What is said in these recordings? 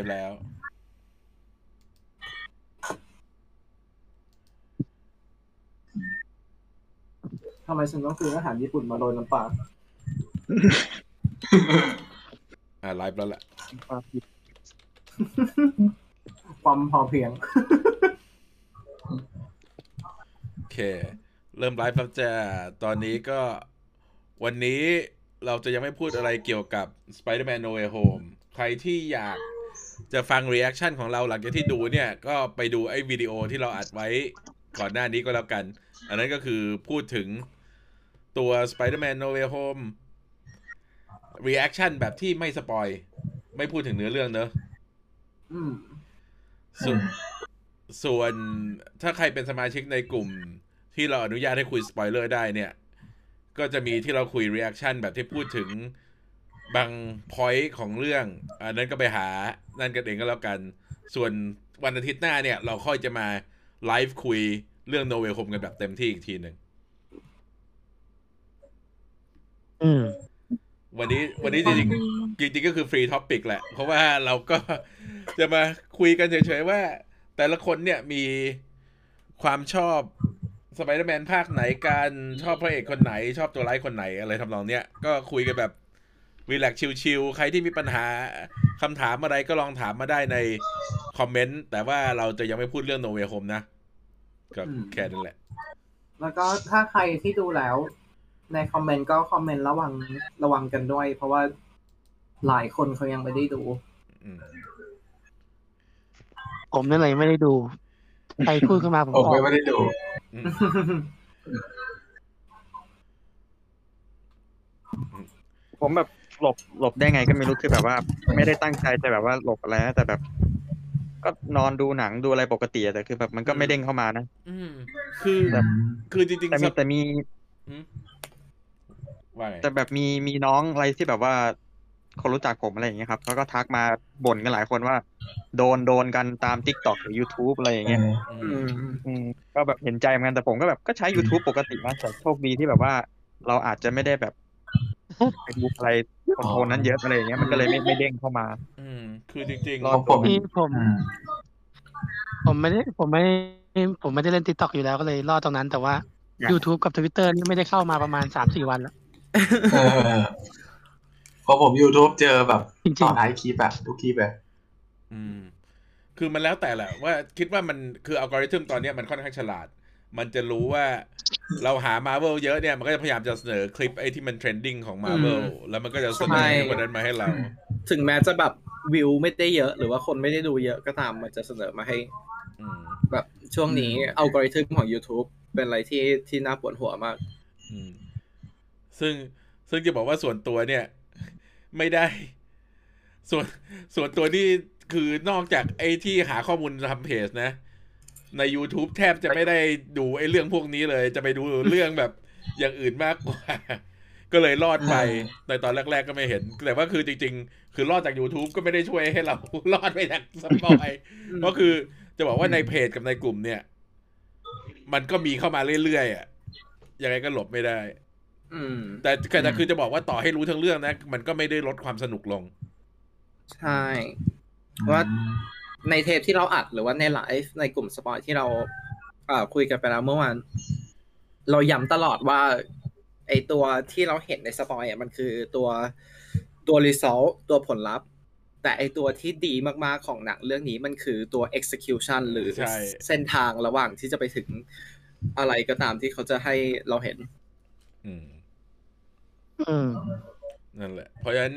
ฟ์แล้ว ทำไมฉันต้องซื้ออาหารญี่ปุ่นมาโรยน้ำปลาอ่าไลฟ์แล้วแหละความพอเพียง โอเค เริ่มไลฟ์แล้วจ้าตอนนี้ก็วันนี้เราจะยังไม่พูดอะไรเกี่ยวกับ Spider-Man No Way Home ใครที่อยาก จะฟัง reaction ของเราหลังจากที่ดูเนี่ย ก็ไปดูไอ้วิดีโอที่เราอัดไว้ก่อนหน้านี้ก็แล้วกัน อันนั้นก็คือพูดถึงตัว Spider-Man No Way Home reaction แบบที่ไม่ spoil ไม่พูดถึงเนื้อเรื่องเนอะอืมส่วนส่วนถ้าใครเป็นสมาชิกในกลุ่ม ที่เราอนุญาตให้คุยสปอยเลอร์ได้เนี่ย ก็จะมีที่เราคุย reaction แบบที่พูดถึง บาง point ของเรื่องอันนั้นก็ไปหานั่นกันเองก็แล้วกัน ส่วนวันอาทิตย์หน้าเนี่ย เราค่อยจะมาไลฟ์คุยเรื่อง No Way Home กันแบบเต็มที่อีกทีหนึ่งอืมวันนี้วันนี้จริงๆจริงๆก็คือ free topic แหละ เพราะว่าเราก็จะมาคุยกันเฉยๆว่า แต่ละคนเนี่ยมีความชอบสไปเดอร์แมนภาคไหนกัน ชอบพระเอกคนไหน ชอบตัวร้ายคนไหนอะไรทำนองเนี้ยก็คุยกันแบบ relax chill ๆใครที่มีปัญหาคำถามอะไรก็ลองถามมาได้ใน comment แต่ว่าเราจะยังไม่พูดเรื่องโนเว y โฮมนะก็อืมแค่นั้นแหละ แล้วก็ถ้าใครที่ดูแล้ว ใน comment ก็ comment ระวังระวังกันด้วย เพราะว่าหลายคนเขายังไม่ได้ดูอืมผมนั่นเลยไม่ได้ดูใครพูดขึ้นมาผมผมออกไม่ได้ดูอืมผมแบบ หลบหลบได้ไงก็ไม่รู้คือแบบว่า ไม่ได้ตั้งใจแต่แบบว่าหลบอะไรนะแต่แบบ ก็นอนดูหนังดูอะไรปกติอะแต่คือแบบมันก็ไม่เด้งเข้ามานะอืมคือแบบคือจริงแต่ๆมีสับแต่มีอืมว่าไงแต่แบบมีมีน้องอะไรที่แบบว่า คนรู้จักผมอะไรอย่างเงี้ยครับเขาก็ทักมาบ่นกันหลายคนว่า โดนโดนกันตาม t ิ k t o k หรือ YouTube อะไรอย่างเงี้ยอือืมมอืมก็แบบเห็นใจเหมือนกันแต่ผมก็แบบก็ใช้ YouTube ปกตินะแต่โชคดีที่แบบว่า เราอาจจะไม่ได้แบบ ไปดูอะไรคอนโทรลนั้นเยอะอะไรอย่างเงี้ยมันก็เลยไม่ไม่เด้งเข้ามา อืม คือจริงรอของผมนี่ผมอืมผมไม่ได้ผมไม่ผมไม่ได้เล่น TikTok อยู่แล้วก็เลยรอดตรงนั้น แต่ว่าอยาก YouTube กับ Twitter นี่ไม่ได้เข้ามาประมาณสามสี่วันแล้วเออพอผม YouTube เจอแบบจริงๆต่อท้ายคลิปแบบทุกคลิปแบบๆอืม คือมันแล้วแต่แหละว่าคิดว่ามันคืออัลกอริทึมตอนเนี้ยมันค่อนข้างฉลาด มันจะรู้ว่าเราหา Marvel เยอะเนี่ยมันก็จะพยายามจะเสนอคลิปไอ้ที่มัน trending ของ Marvel อืมแล้วมันก็จะเสนใช่อันนั้นมาให้เรา ถึงแม้จะแบบวิวไม่ได้เยอะ หรือว่าคนไม่ได้ดูเยอะก็ตามมันจะเสนอมาให้อืมแบบช่วงนี้อัลกอริทึมของ YouTube เป็นอะไรที่ที่น่าปวดหัวมากอืมซึ่งซึ่งจะบอกว่าส่วนตัวเนี่ย ไม่ได้ ส่วนส่วนตัวนี่คือนอกจากไอ้ที่หาข้อมูลทำเพจนะ ใน YouTube แทบจะไม่ได้ดูไอ้เรื่องพวกนี้เลย จะไปดูเรื่องแบบอย่างอื่นมากกว่า ก็เลยรอดไปในตอนแรก ๆ ก็ไม่เห็น แต่ว่าคือจริง ๆ คือรอดจาก YouTube ก็ไม่ได้ช่วยให้เรารอดไปจาก spoil ก็คือจะบอกว่าในเพจกับในกลุ่มเนี่ย มันก็มีเข้ามาเรื่อยๆอะยังไงก็หลบไม่ได้อืมแต่แต่คือจะบอกว่าต่อให้รู้ทั้งเรื่องนะ มันก็ไม่ได้ลดความสนุกลง ใช่ว่า ในเทปที่เราอัดหรือว่าในไลฟ์ในกลุ่ม spoil ที่เราอ่าคุยกันไปแล้วเมื่อวานเราย้ำตลอดว่า ไอตัวที่เราเห็นในสปอยอะมันคือตัวตัว result ตัวผลลัพธ์ แต่ไอตัวที่ดีมากๆของหนังเรื่องนี้มันคือตัว execution หรือใช่เส้นทางระหว่างที่จะไปถึงอะไรก็ตามที่เขาจะให้เราเห็น อืม อืม นั่นแหละ เพราะฉะนั้น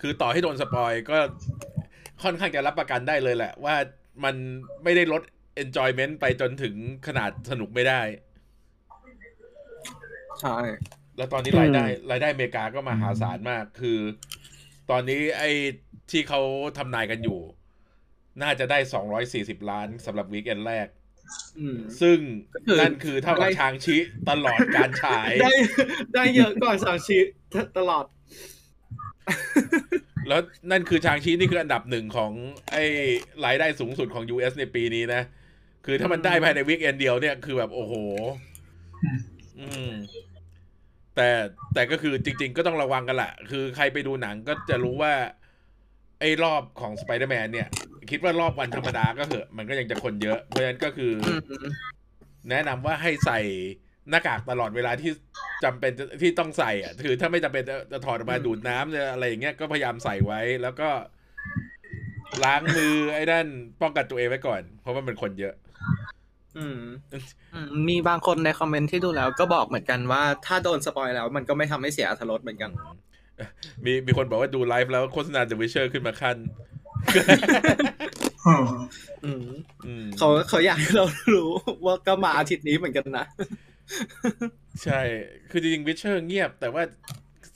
คือต่อให้โดนสปอยก็ ค่อนข้างจะรับประกันได้เลยแหละ ว่ามันไม่ได้ลด enjoyment ไปจนถึงขนาดสนุกไม่ได้ ใช่ แล้วตอนนี้รายได้ รายได้อเมริกาก็มหาศาลมาก คือ ตอนนี้ไอ้ที่เขาทำนายกันอยู่ น่าจะได้240ล้านสำหรับวีคเอนแรกอืมซึ่งก็คือนั่นคือเท่ากับได้ชางชิตลอดการฉาย ได้ได้เยอะก่อนสามชีตลอด แล้วนั่นคือ Shang-Chi นี่คืออันดับหนึ่งของไอ้รายได้สูงสุดของ US ในปีนี้นะ คือถ้ามันได้ภายใน weekend เดียวเนี่ยคือแบบโอ้โห อืม แต่แต่ก็คือจริง ๆ ก็ต้องระวังกันแหละคือใครไปดูหนังก็จะรู้ว่า ไอ้รอบของสไปเดอร์แมนเนี่ย คิดว่ารอบวันธรรมดาก็เหอะ มันก็ยังจะคนเยอะ เพราะฉะนั้นก็คือออืมแนะนำว่าให้ใส่ หน้ากากตลอดเวลาที่จำเป็นจะที่ต้องใส่อะคือถ้าไม่จำเป็นจะจะถอดออกมาดูดน้ำจะอะไรอย่างเงี้ยก็พยายามใส่ไว้ แล้วก็ ล้างมือไอ้นั่นป้องกันตัวเองไว้ก่อน เพราะว่ามันคนเยอะอืมอืมมีบางคนในคอมเมนต์ที่ดูแล้วก็บอกเหมือนกันว่า ถ้าโดน spoil แล้ว มันก็ไม่ทำให้เสียอรรถรสเหมือนกัน มีมีคนบอกว่าดูไลฟ์แล้วโฆษณา The Witcher ขึ้นมาขั้นอืมอืมอืมเขาเขาอยากให้เรารู้ว่าก็มาอาทิตย์นี้เหมือนกันนะ ใช่ คือจริงๆ Witcher เงียบ แต่ว่า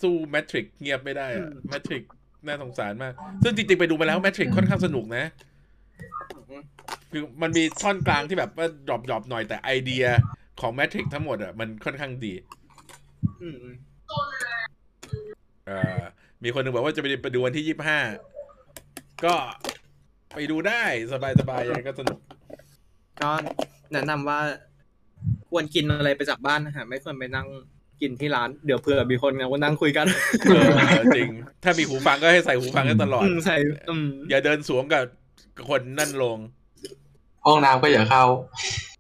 สู้ Matrix เงียบไม่ได้อะอืม Matrix น่าสงสารมาก ซึ่งจริงๆไปดูมาแล้ว Matrix ค่อนข้างสนุกนะ คือมันมีท่อนกลางที่แบบว่า drop drop หน่อยแต่ไอเดียของ Matrix ทั้งหมดอะมันค่อนข้างดีอืมเอ่อมีคนหนึ่งบอกว่าจะไปไปดูวันที่ยี่ห้า ก็ไปดูได้สบายสบายๆยังไงก็สนุก ก็แนะนำว่า ควรกินอะไรไปจากบ้านนะฮะไม่ควรไปนั่งกินที่ร้านเดี๋ยวเผื่อมีคนเนี่ยว่านั่งคุยกันเออจริง ถ้ามีหูฟังก็ให้ใส่หูฟังให้ตลอดอืมใช่อืมอย่าเดินสวมกับคนนั่นลง ห้องน้ำก็อย่าเข้า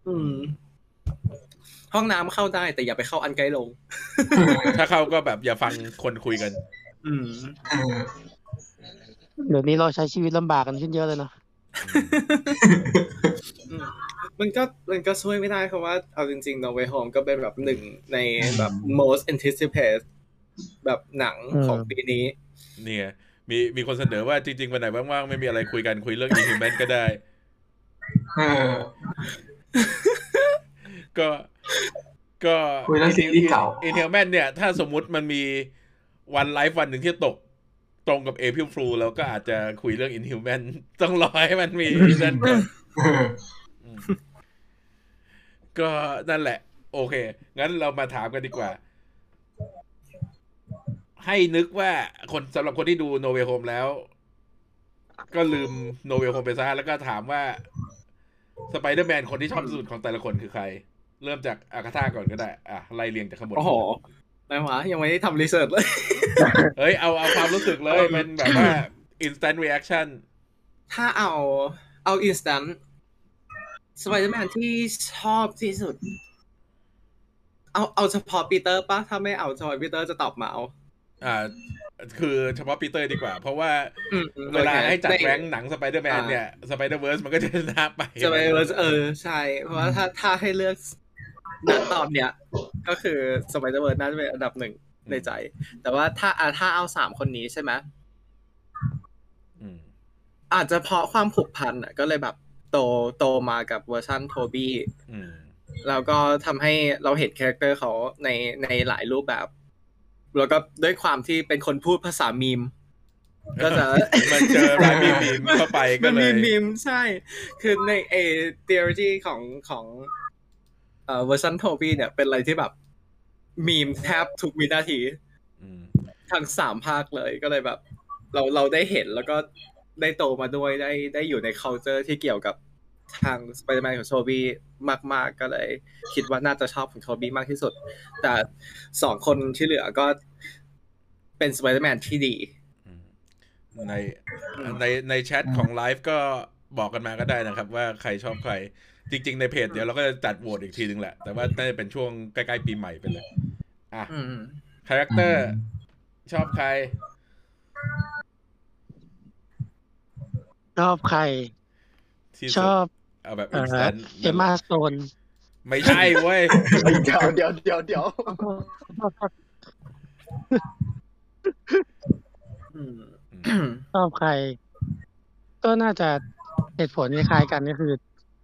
อืมห้องน้ำเข้าได้แต่อย่าไปเข้าอันไกลลง ถ้าเข้าก็แบบอย่าฟังคนคุยกันอืมเออเดี๋ยวนี้เราใช้ชีวิตลำบากกันขึ้นเยอะเลยเนาะอื มมันก็มันก็ช่วยไม่ได้เพราะว่าเอาจริงๆ No Way Home ก็เป็นแบบหนึ่งในแบบ most anticipated แบบหนังของปีนี้ เนี่ยมีมีคนเสนอว่าจริงๆวันไหนว่างๆ ไม่มีอะไรคุยกันคุยเรื่อง Inhuman ก็ได้เออก็ก็คุยเรื่องซีรีส์เก่า Inhuman เนี่ย ถ้าสมมุติมันมีวันไลฟ์วันหนึ่งที่ตกตรงกับ April Fool แล้วก็อาจจะคุยเรื่อง Inhuman ต้องรอให้มันมีนั่นก่อนเอออืม ก็นั่นแหละ โอเค งั้นเรามาถามกันดีกว่า ให้นึกว่าคนสำหรับคนที่ดูโนเว h โฮมแล้ว ก็ลืมโนเว h โฮมไปซะแล้วก็ถามว่าสไปเดอร์แมนคนที่ชอบที่สุดของแต่ละคนคือใคร เริ่มจากอากาธาก่อนก็ได้ อะไล่เรียงจากข้างบน โอ้โหได้หวะยังไม่ได้ทำ research เลย เฮ้ย เอาเอาความรู้สึกเลยเป็นแบบว่า instant reaction ถ้าเอาเอาอิน สแตนสไปเดอร์แมนที่ชอบที่สุด เอาเอาเฉพาะปีเตอร์ปะถ้าไม่เอาเฉพาะปีเตอร์จะตอบมาเอา อ่า คือเฉพาะปีเตอร์ดีกว่า เพราะว่าอืมเวลาให้จัดใน rank หนังสไปเดอร์แมนเนี่ย Spider-Verse มันก็จะชนะไปจะไปเออ ใช่ เพราะว่าถ้าถ้าให้เลือกณตอนเนี้ยก็คือ Spider-Verse น่าจะเป็นอันดับหนึ่งในใจ แต่ว่าถ้าอะถ้าเอาสามคนนี้ใช่ไหมอืมอาจจะเพราะความผูกพันอะ ก็เลยแบบ โตโตมากับเวอร์ชันโทบี้อืมแล้วก็ทำให้เราเห็น character เขาในในหลายรูปแบบ แล้วก็ด้วยความที่เป็นคนพูดภาษามีมก็จะมันเจอรายมีมีมเข้าไปก็มันเลมียมีมใช่ คือในเอเทอรีของของเอ่อเวอร์ชันโทบี้เนี่ย เป็นอะไรที่แบบมีมแทบทุกวินาทีอืมทั้งสามภาคเลยก็เลยแบบ เราเราได้เห็นแล้วก็ ได้โตมาด้วยได้ได้อยู่ใน culture ที่เกี่ยวกับทางสไปเดอร์แมนของโทบี้มากๆก็เลย คิดว่าน่าจะชอบของโทบี้มากที่สุด แต่สองคนที่เหลือก็เป็นสไปเดอร์แมนที่ดีอืมในในในแชทของไลฟ์ก็บอกกันมาก็ได้นะครับ ว่าใครชอบใคร จริง ๆ ในเพจเดี๋ยวเราก็จะจัดโหวตอีกทีนึงแหละ แต่ว่าน่าจะเป็นช่วงใกล้ ๆ ปีใหม่ไปเลย อะอืม character ชอบใคร ชอบใคร ที่ชสุดอบเอาแบบเอ่ instant Emma Stone ไม่ใช่เว้ย เดี๋ยวเดี๋ยวเดี๋ยวเดี๋ยวอืมชอบใคร ก็น่าจะเหตุผลคล้ายๆกันก็คือ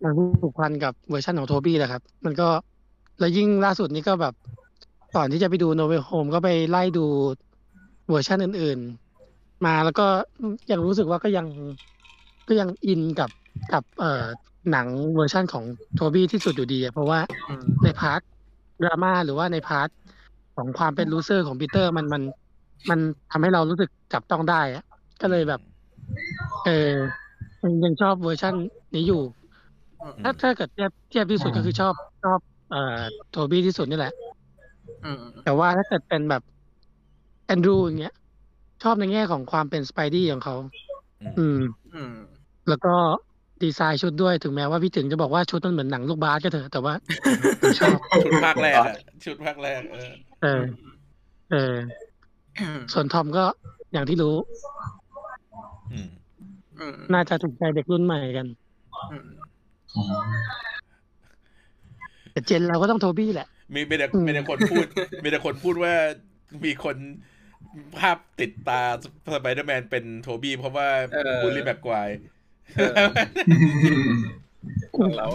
มันผูกพันกับเวอร์ชันของโทบี้แหละครับ มันก็แล้วยิ่งล่าสุดนี้ก็แบบก่อนที่จะไปดูโนเว h โฮมก็ไปไล่ดูเวอร์ชันอื่น ๆ มาแล้วก็ยังรู้สึกว่าก็ยัง ก็ยังอินกับกับเอ่อหนังเวอร์ชันของโทบี้ที่สุดอยู่ดีอะเพราะว่าอืมใน part ดราม่าหรือว่าใน part ของความเป็น loser ของปีเตอร์มันมันมันทำให้เรารู้สึกจับต้องได้อะก็เลยแบบ เออยังยังชอบเวอร์ชันนี้อยู่ ถ้าถ้าเกิดเทียบเทียบที่สุดก็คือชอบชอบเอ่อโทบี้ที่สุดนี่แหละอืมแต่ว่าถ้าเกิดเป็นแบบแอนดรูอย่างเงี้ย ชอบในแง่ของความเป็นสไปดี้ของเขา อืมอืม แล้วก็ดีไซน์ชุดด้วยถึงแม้ว่าพี่ถึงจะบอกว่าชุดมันเหมือนหนังลูกบาสก็เถอะแต่ว่าผมชอบชุดภาคแรกอะชุดภาคแรกเออ เออ เออ ส่วนทอมก็อย่างที่รู้อืมอืมน่าจะถูกใจเด็กรุ่นใหม่กันอืมอืมแต่เจนเราก็ต้องโทบี้แหละ มีมีแต่อืมมีแต่คนพูดมีแต่คนพูดว่ามีคนภาพติดตาสไปเดอร์แมนเป็นโทบี้เพราะว่า Bully Maguire เออ ของเรา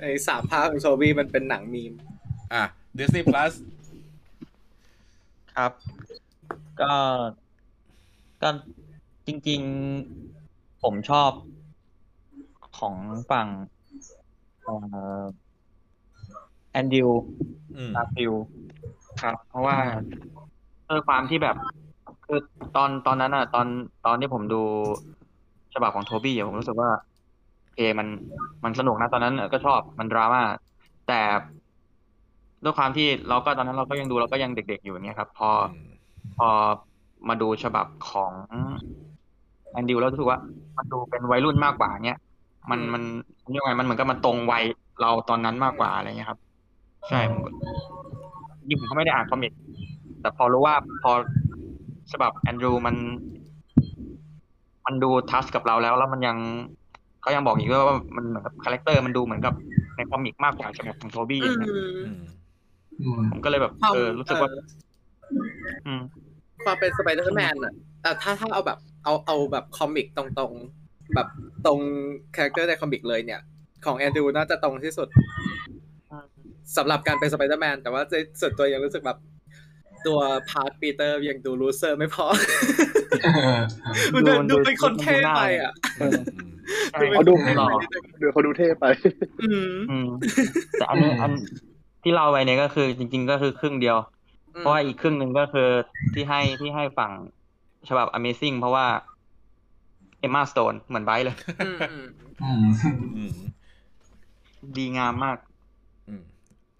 ไอ้สามภาคของโซบี้มันเป็นหนังมีม อะ Disney Plus ครับ ก็ก็จริง ๆ ผมชอบของฝั่งเอ่อแอนดรูว์อืมการ์ฟิลด์ครับ เพราะว่าด้วยความที่แบบคือตอนตอนนั้นอะ ตอนตอนที่ผมดู ฉบับของโทบี้อะผมรู้สึกว่าโอเคมันมันสนุกนะตอนนั้นก็ชอบมันดราม่าแต่ด้วยความที่เราก็ตอนนั้นเราก็ยังดูเราก็ยังเด็กๆอยู่เนี่ยครับ พอพอมาดูฉบับของแอนดรูว์แล้วรู้สึกว่า มันดูเป็นวัยรุ่นมากกว่าเนี้ยมันมันเรียกว่าไงมันเหมือนกับมันตรงวัยเราตอนนั้นมากกว่าอะไรเงี้ยครับ ใช่ผมก็ยิ่งผมก็ไม่ได้อ่าน comic แต่พอรู้ว่าพอฉบับแอนดรูว์มัน มันดู touch กับเราแล้ว แล้วมันยังเขายังบอกอีกด้วยว่ามันเหมือนกับ character มันดูเหมือนกับใน comic มากกว่าฉบับของโทบี้อย่างเงี้ยอืมอืมผมก็เลยแบบความเออรู้สึกว่าเอออืมความเป็นสไปเดอร์แมนอะแต่ถ้าถ้าเอาแบบเอาเอาแบบ comic ตรงๆ แบบตรง character ใน comic เลยเนี่ย ของแอนดรูว์น่าจะตรงที่สุดสำหรับการเป็นสไปเดอร์แมนแต่ว่าในส่วนตัวยังรู้สึกแบบ ตัว part ปีเตอร์ยังดู loser ไม่พอมันดูดูดูเป็นคนเท่ไปอะอืมใช่เขาดูไม่หล่อเดี๋ยวเขาดูเท่ไปอืมอืมแต่อันนี้อันที่เล่าไปเนี่ยก็คือ จริง ๆ ก็คือครึ่งเดียว เพราะว่าอีกครึ่งหนึ่งก็คือที่ให้ที่ให้ฝั่งฉบับ Amazing เพราะว่าเอมมาสโตนเหมือนไบรท์เลยอืมอืมอืมอืมดีงามมากอืม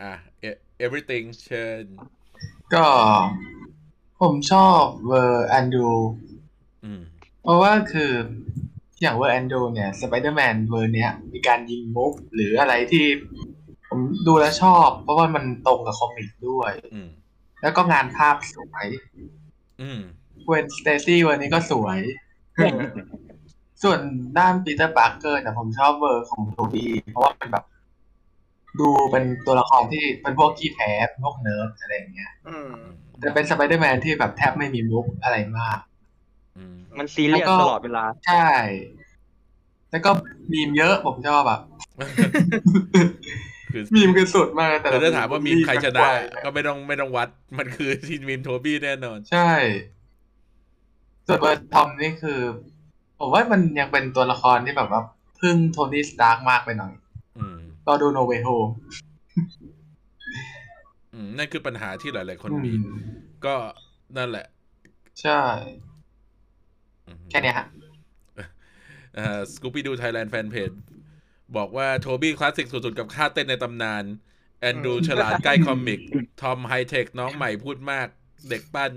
อะ e- everything เชิญ ก็ผมชอบเวอร์แอนดรูอืมเพราะว่าคืออย่างเวอร์แอนดรูเนี่ยสไปเดอร์แมนเวอร์เนี้ยมีการยิงมุกหรืออะไรที่ผมดูแล้วชอบ เพราะว่ามันตรงกับ comic ด้วยอืมแล้วก็งานภาพสวยอืมเกวนสเตซี่เวอร์นี้ก็สวย ส่วนด้านปีเตอร์ปาร์เกอร์เนี่ยผมชอบเวอร์ของโทบี้เพราะว่ามันแบบ ดูเป็นตัวละครที่เป็นพวกขี้แพ้เป็นพวกเนิร์ดอะไรอย่างเงี้ยอืมแต่เป็นสไปเดอร์แมนที่แบบแทบไม่มีมุกอะไรมากอืมมันซีเรียสแล้วก็ตลอดเวลา ใช่ แล้วก็มีมเยอะผมชอบแบบคือมีมคือสุดมากแต่แต่ละถ้าถามว่ามีใครชนะกว่าก็ไม่ต้องไม่ต้องวัด มันคือทีมมีมโทบี้แน่นอน ใช่ส่วนเวอร์ทอมนี่คือ ผมว่ามันยังเป็นตัวละครที่แบบว่าพึ่งโทนี่สตาร์กมากไปหน่อยอืม รอดู No Way Home อืมนั่นคือปัญหาที่หลาย ๆ คนมี ก็นั่นแหละ ใช่อืมแค่เนี้ยฮะเอ่อ Scooby-Doo Thailand แฟนเพจบอกว่าโทบี้คลาสสิกสุด ๆ กับท่าเต้นในตำนาน แอนดรูฉลาดใกล้ comic ทอมไฮเทคน้องใหม่พูดมาก เด็กปั้น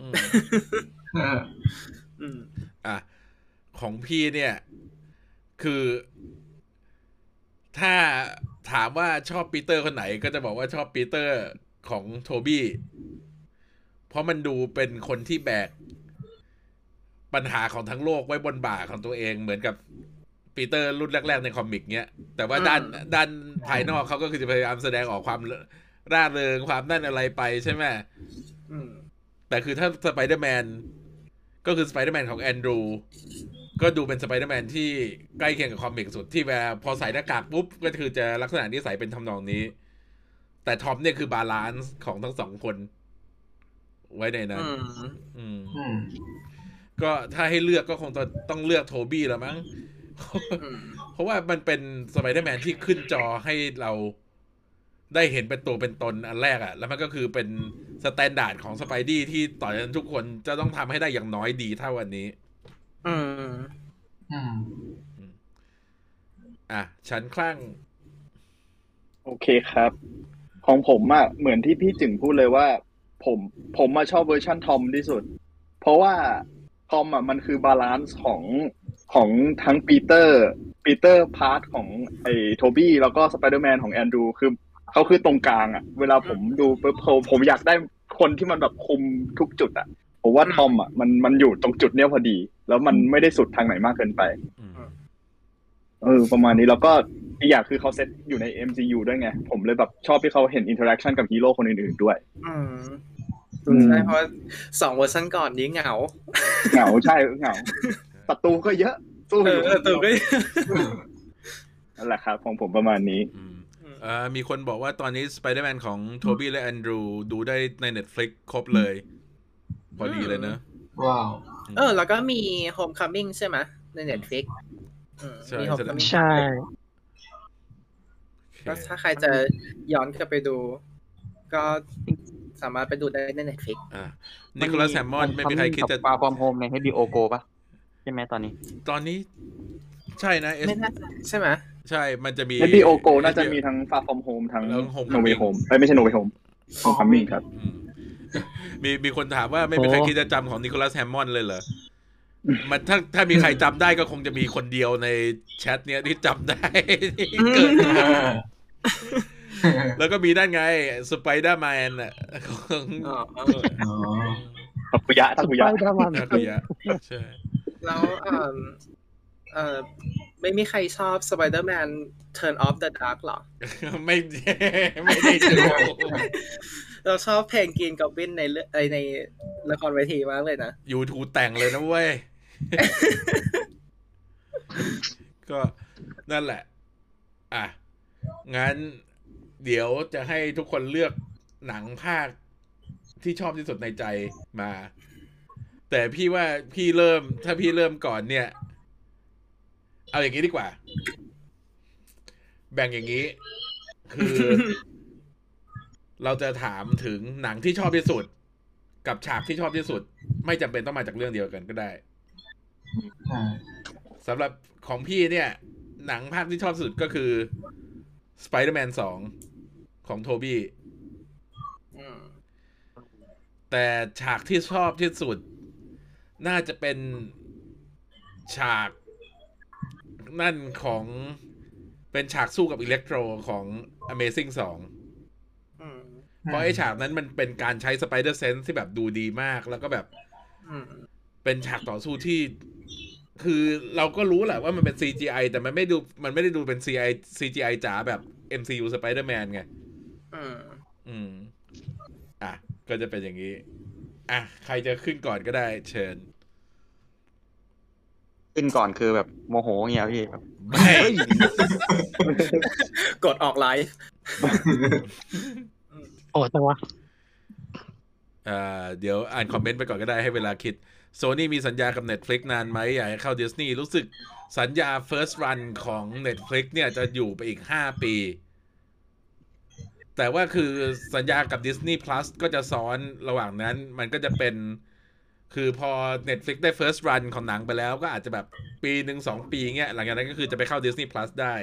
อืมอืมอะ ของพี่เนี่ย คือ ถ้าถามว่าชอบปีเตอร์คนไหน ก็จะบอกว่าชอบปีเตอร์ของโทบี้ เพราะมันดูเป็นคนที่แบก ปัญหาของทั้งโลกไว้บนบ่าของตัวเองเหมือนกับปีเตอร์รุ่นแรก ๆ ใน comic เนี้ย แต่ว่าด้านอืมด้านภายนอกเขาก็คือจะพยายามแสดงออกความร่าเริงความนั่นอะไรไปใช่ไหมอืมแต่คือถ้าสไปเดอร์แมนก็คือสไปเดอร์แมนของแอนดรู ก็ดูเป็นสไปเดอร์แมนที่ใกล้เคียงกับ comic สุดที่เวลาพอใส่หน้ากากปุ๊บ ก็คือจะลักษณะนิสัยเป็นทำนองนี้ แต่ทอมเนี่ยคือ balance ของทั้งสองคน ไว้ในนั้นอืมอืมอืมก็ถ้าให้เลือกก็คงต้องต้องเลือกโทบี้แล้วมั้งอืมเพราะว่ามันเป็นสไปเดอร์แมนที่ขึ้นจอให้เราได้เห็นเป็นตัวเป็นตนอันแรกอะแล้วมันก็คือเป็น standard ของสไปดี้ที่ต่อจากนั้นทุกคนจะต้องทำให้ได้อย่างน้อยดีเท่าอันนี้ อืมอืมอะ ฉันคลั่ง โอเคครับ ของผมอะเหมือนที่พี่จึงพูดเลยว่า ผมผมมาชอบเวอร์ชันทอมที่สุด เพราะว่าทอมอะมันคือ balance ของของทั้งปีเตอร์ปีเตอร์ปาร์กเกอร์ของไอ้โทบี้แล้วก็สไปเดอร์แมนของแอนดรูคือเขาคือตรงกลางอะเวลาผมดูปุ๊บผมผมอยากได้คนที่มันแบบคุมทุกจุดอะผมว่าทอมอะมันมันอยู่ตรงจุดเนี้ยพอดี แล้วมันไม่ได้สุดทางไหนมากเกินไปอืมเออประมาณนี้แล้วก็อีกอย่างคือเขาเซตอยู่ใน MCU ด้วยไง ผมเลยแบบชอบที่เขาเห็น interaction กับฮีโร่คนอื่นๆด้วย อืมอืมใช่เพราะสองเวอร์ชันก่อนนี้เหงา เหงาใช่เหงาศัตรูก็เยอะสู้เออยู่อตัวก็นั่นแหละครับของผมประมาณนี้อืมเอ่อมีคนบอกว่าตอนนี้สไปเดอร์แมนของโทบี้และแอนดรูดูได้ใน Netflix ครบเลย พอดีเลยเนอะว้าว เออ แล้วก็มี Homecoming ใช่ไหมใน Netflix อืมใช่มี Homecoming ใช่ก็ถ้าใครจะย้อนกลับไปดู ก็สามารถไปดูได้ใน Netflix อ่านิโคลัสแซมมอนไม่มีใครคิดจะ Far From Home ใน HBO Go ปะใช่ไหมตอนนี้ ตอนนี้ใช่นะ S ไม่น่าจะใช่ไหมใช่ มันจะมี HBO Go น่าจะมีทั้ง Far From Home ทั้งแล้ว Homecoming No Way Home เอ้ยไม่ใช่ No Way Home Homecoming ครับอืมมีมีค นถามว่าไม่มีใครคิดจะจำของนิโคลัสแฮมมอนเลยเหรอ มันถ้าถ้ามีใครจำได้ก็คงจะมีคนเดียวในแชทเนี้ยที่จำได้ที่เกิดมาแล้วก็มีด้านไงสไปเดอร์แมนอะของอ๋ออ๋อทักุยะทักุยะไปทำมันนาคุยะใช่แล้วเอ่อเอ่อไม่มีใครชอบ Spider-Man Turn Off the Dark หรอ ไม่ไม่ได้ดู เราชอบเพลงกินกับวินในเรื่อในละครเวทีมากเลยนะยูทูแต่งเลยนะเว้ย ก็นั่นแหละ อะ งั้นเดี๋ยวจะให้ทุกคนเลือกหนังภาคที่ชอบที่สุดในใจมา แต่พี่ว่าพี่เริ่ม ถ้าพี่เริ่มก่อนเนี่ย เอาอย่างนี้ดีกว่า แบ่งอย่างนี้ คือ เราจะถามถึงหนังที่ชอบที่สุด กับฉากที่ชอบที่สุด ไม่จำเป็นต้องมาจากเรื่องเดียวกันก็ได้ใช่สำหรับของพี่เนี่ย หนังภาคที่ชอบที่สุดก็คือ Spider-Man 2 ของโทบี้อืมแต่ฉากที่ชอบที่สุด น่าจะเป็นฉากนั่นของเป็นฉากสู้กับอิเล็กโทรของ Amazing 2อืม เพราะไอ้ฉากนั้นมันเป็นการใช้ Spider Sense ที่แบบดูดีมากแล้วก็แบบอืมเป็นฉากต่อสู้ที่ คือเราก็รู้แหละว่ามันเป็น CGI แต่มันไม่ดูมันไม่ได้ดูเป็น CGI CGI จ๋าแบบ MCU Spider-Man ไงอืมอืมอะ ก็จะเป็นอย่างนี้ อะ ใครจะขึ้นก่อนก็ได้ เชิญ ขึ้นก่อนคือแบบโมโหเงี้ยพี่แบบไม่กดออกไลฟ์ โอ้จังวะอ่าเดี๋ยวอ่านคอมเมนต์ไปก่อนก็ได้ให้เวลาคิดโซนี่มีสัญญากับ Netflix นานไหมอยากให้เข้าดิสนีย์รู้สึกสัญญา First Run ของ Netflix เนี่ยจะอยู่ไปอีก 5 ปี แต่ว่าคือสัญญากับ Disney Plus ก็จะซ้อนระหว่างนั้นมันก็จะเป็น คือพอ Netflix ได้ First Run ของหนังไปแล้วก็อาจจะแบบปีหนึ่งสองปีเงี้ยหลังจากนั้นก็คือจะไปเข้า Disney Plus ได้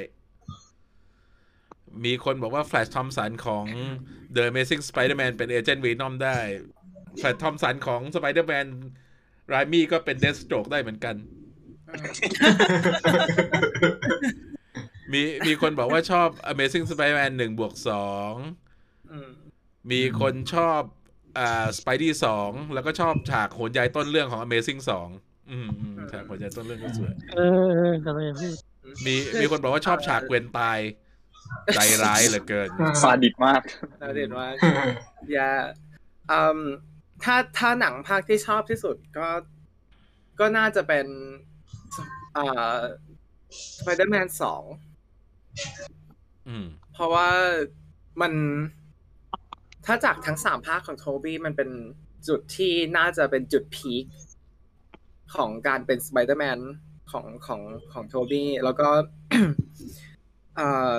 มีคนบอกว่า Flash Thompson ของ The Amazing Spider-Man เป็นเอเจนต์ Venom ได้ Flash Thompson ของ Spider-Man รายมี่ก็เป็น Deathstroke ได้เหมือนกัน มีมีคนบอกว่าชอบ Amazing Spider-Man หนึ่งบวกสองอืมมีคนชอบอ่า Spidey สองแล้วก็ชอบฉากโหนย้ายต้นเรื่องของ Amazing สองอืมอืมฉากโหนย้ายต้นเรื่องก็สวยเออเอออะไรพูดมีมีคนบอกว่าชอบฉากเกวนตาย ใจร้ายเหลือเกินซาดิสมากน่าเด่นว่าอย่าอืมถ้าถ้าหนังภาคที่ชอบที่สุดก็ก็น่าจะเป็นอ่า Spider-Man สองอืมเพราะว่ามันถ้าจากทั้งสามภาคของโทบี้มันเป็นจุดที่น่าจะเป็นจุดพีคของการเป็นสไปเดอร์แมนของของของโทบี้แล้วก็เอ่อ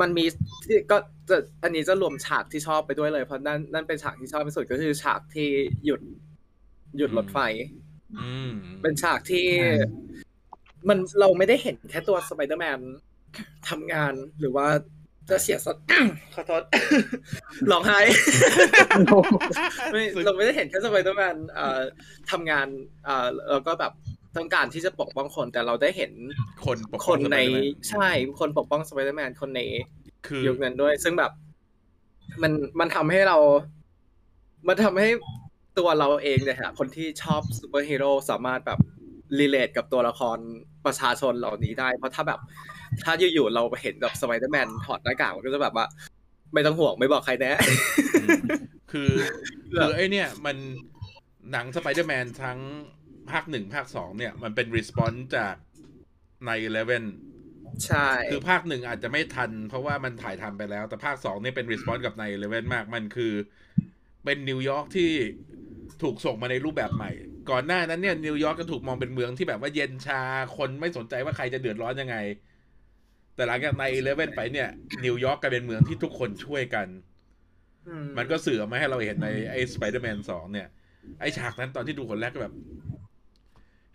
มันมีที่ก็จะอันนี้จะรวมฉากที่ชอบไปด้วยเลย เพราะนั่นนั่นเป็นฉากที่ชอบที่สุดก็คือฉากที่หยุดหยุดรถไฟอืมเป็นฉากที่ มันเราไม่ได้เห็นแค่ตัวสไปเดอร์แมนทำงานหรือว่าจะเสียสดขอโทษร้องไห้ไม่เราไม่ได้เห็นแค่สไปเดอร์แมนเอ่อทำงานเอ่อแล้วก็แบบ ต้องการที่จะปกป้องคนแต่เราได้เห็นคนปกคป้องนใน Spider-Man ใช่คนปกป้องสไปเดอร์แมนคนในคือยุคนั้นด้วย ซึ่งแบบ มันมันทำให้เรา มันทำให้ตัวเราเองเนี่ยฮะคนที่ชอบซูเปอร์ฮีโร่สามารถแบบ relate กับตัวละครประชาชนเหล่านี้ได้ เพราะถ้าแบบ ถ้าอยู่ๆเราเห็นแบบสไปเดอร์แมนถอดหน้ากากมันก็จะแบบว่า ไม่ต้องห่วงไม่บอกใครแน่อืมคือคือไอ้เนี่ย มันหนังสไปเดอร์แมนทั้ง ภาคหนึ่งภาคสองเนี่ย มันเป็น response จาก nine eleven ใช่ คือภาคหนึ่งอาจจะไม่ทัน เพราะว่ามันถ่ายทำไปแล้ว แต่ภาคสองเนี่ยเป็น response กับ nine eleven มาก มันคือเป็นนิวยอร์กที่ถูกส่งมาในรูปแบบใหม่ ก่อนหน้านั้นเนี่ยนิวยอร์กก็ถูกมองเป็นเมืองที่แบบว่าเย็นชา คนไม่สนใจว่าใครจะเดือดร้อนยังไง แต่หลังจาก nine eleven ไปเนี่ยนิวยอร์กกลายเป็นเมืองที่ทุกคนช่วยกันอืมันก็สื่อมาให้เราเห็นในไอ้สไปเดอร์แมนสองเนี่ย ไอ้ฉากนั้นตอนที่ดูครั้งแรกก็แบบ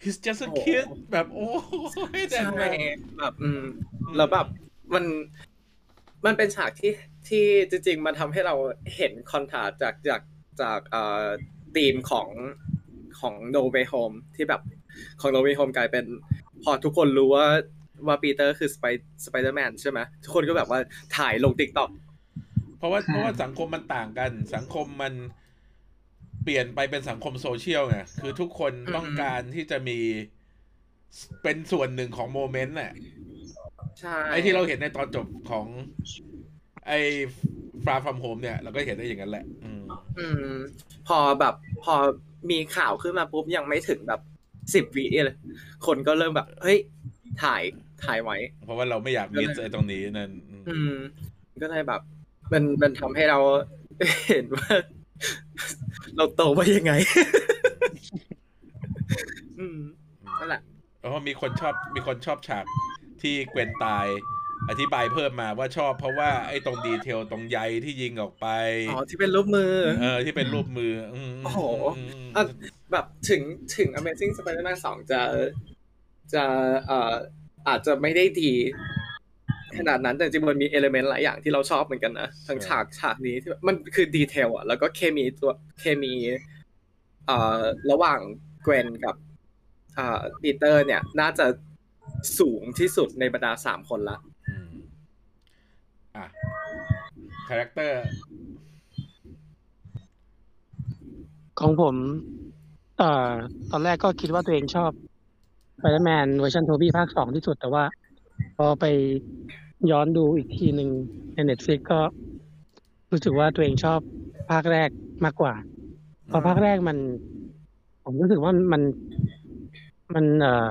he's just a kid แบบโอ้ยแต่ใช่แบบแบบอืมแล้วแบบมันมันเป็นฉากที่ที่จริง ๆ มันทำให้เราเห็น contrast จากจากจากเอ่อธีมของของ No Way Home ที่แบบของ No Way Home กลายเป็น พอทุกคนรู้ว่าว่าปีเตอร์คือสไปสไปเดอร์แมนใช่ไหมทุกคนก็แบบว่าถ่ายลงติ๊กต็อกเพราะว่าเพราะว่าสังคมมันต่างกัน สังคมมัน เปลี่ยนไปเป็นสังคมโซเชียลไงคือทุกคนต้องการที่จะมีเป็นส่วนหนึ่งของ moment น่ะใช่ไอ้ที่เราเห็นในตอนจบของ ไอ้ Far From Home เนี่ยเราก็เห็นได้อย่างนั้นแหละอืมอืม พอแบบ พอมีข่าวขึ้นมาปุ๊บยังไม่ถึงแบบสิบวิเลย คนก็เริ่มแบบ เฮ้ย ถ่ายถ่ายไว้ เพราะว่าเราไม่อยากมิสไอ้ตรงนี้นั่นอืมอืม ก็เลยแบบ มันมันทำให้เราเห็นว่า เราโตมายังไง อืมนั่นแหละเพราะว่ามีคนชอบมีคนชอบฉากที่เกวนตาย อธิบายเพิ่มมาว่าชอบเพราะว่าไอ้ตรงดีเทลตรงใยที่ยิงออกไปอ๋อที่เป็นรูปมือ เออ ที่เป็นรูปมืออืมโอ้โหอืมอะแบบถึงถึง Amazing Spider-Man 2 จะจะเอ่ออาจจะไม่ได้ดี ขนาดนั้นแต่จริงๆมันมี element หลายอย่างที่เราชอบเหมือนกันนะทั้งฉากฉากนี้ที่แบบมันคือ detail อะแล้วก็เคมีตัวเคมีเอ่อระหว่างเกวนกับเอ่อปีเตอร์ เนี่ย น่าจะสูงที่สุดในบรรดาสามคนละอืมอะ character ของผมเอ่อตอนแรกก็คิดว่าตัวเองชอบ Spider-Man เวอร์ชันโทบี้ภาคสองที่สุดแต่ว่า พอไปย้อนดูอีกทีหนึ่งใน Netflix ก็รู้สึกว่าตัวเองชอบภาคแรกมากกว่า เพราะภาคแรกมัน ผมรู้สึกว่ามันมันเอ่อ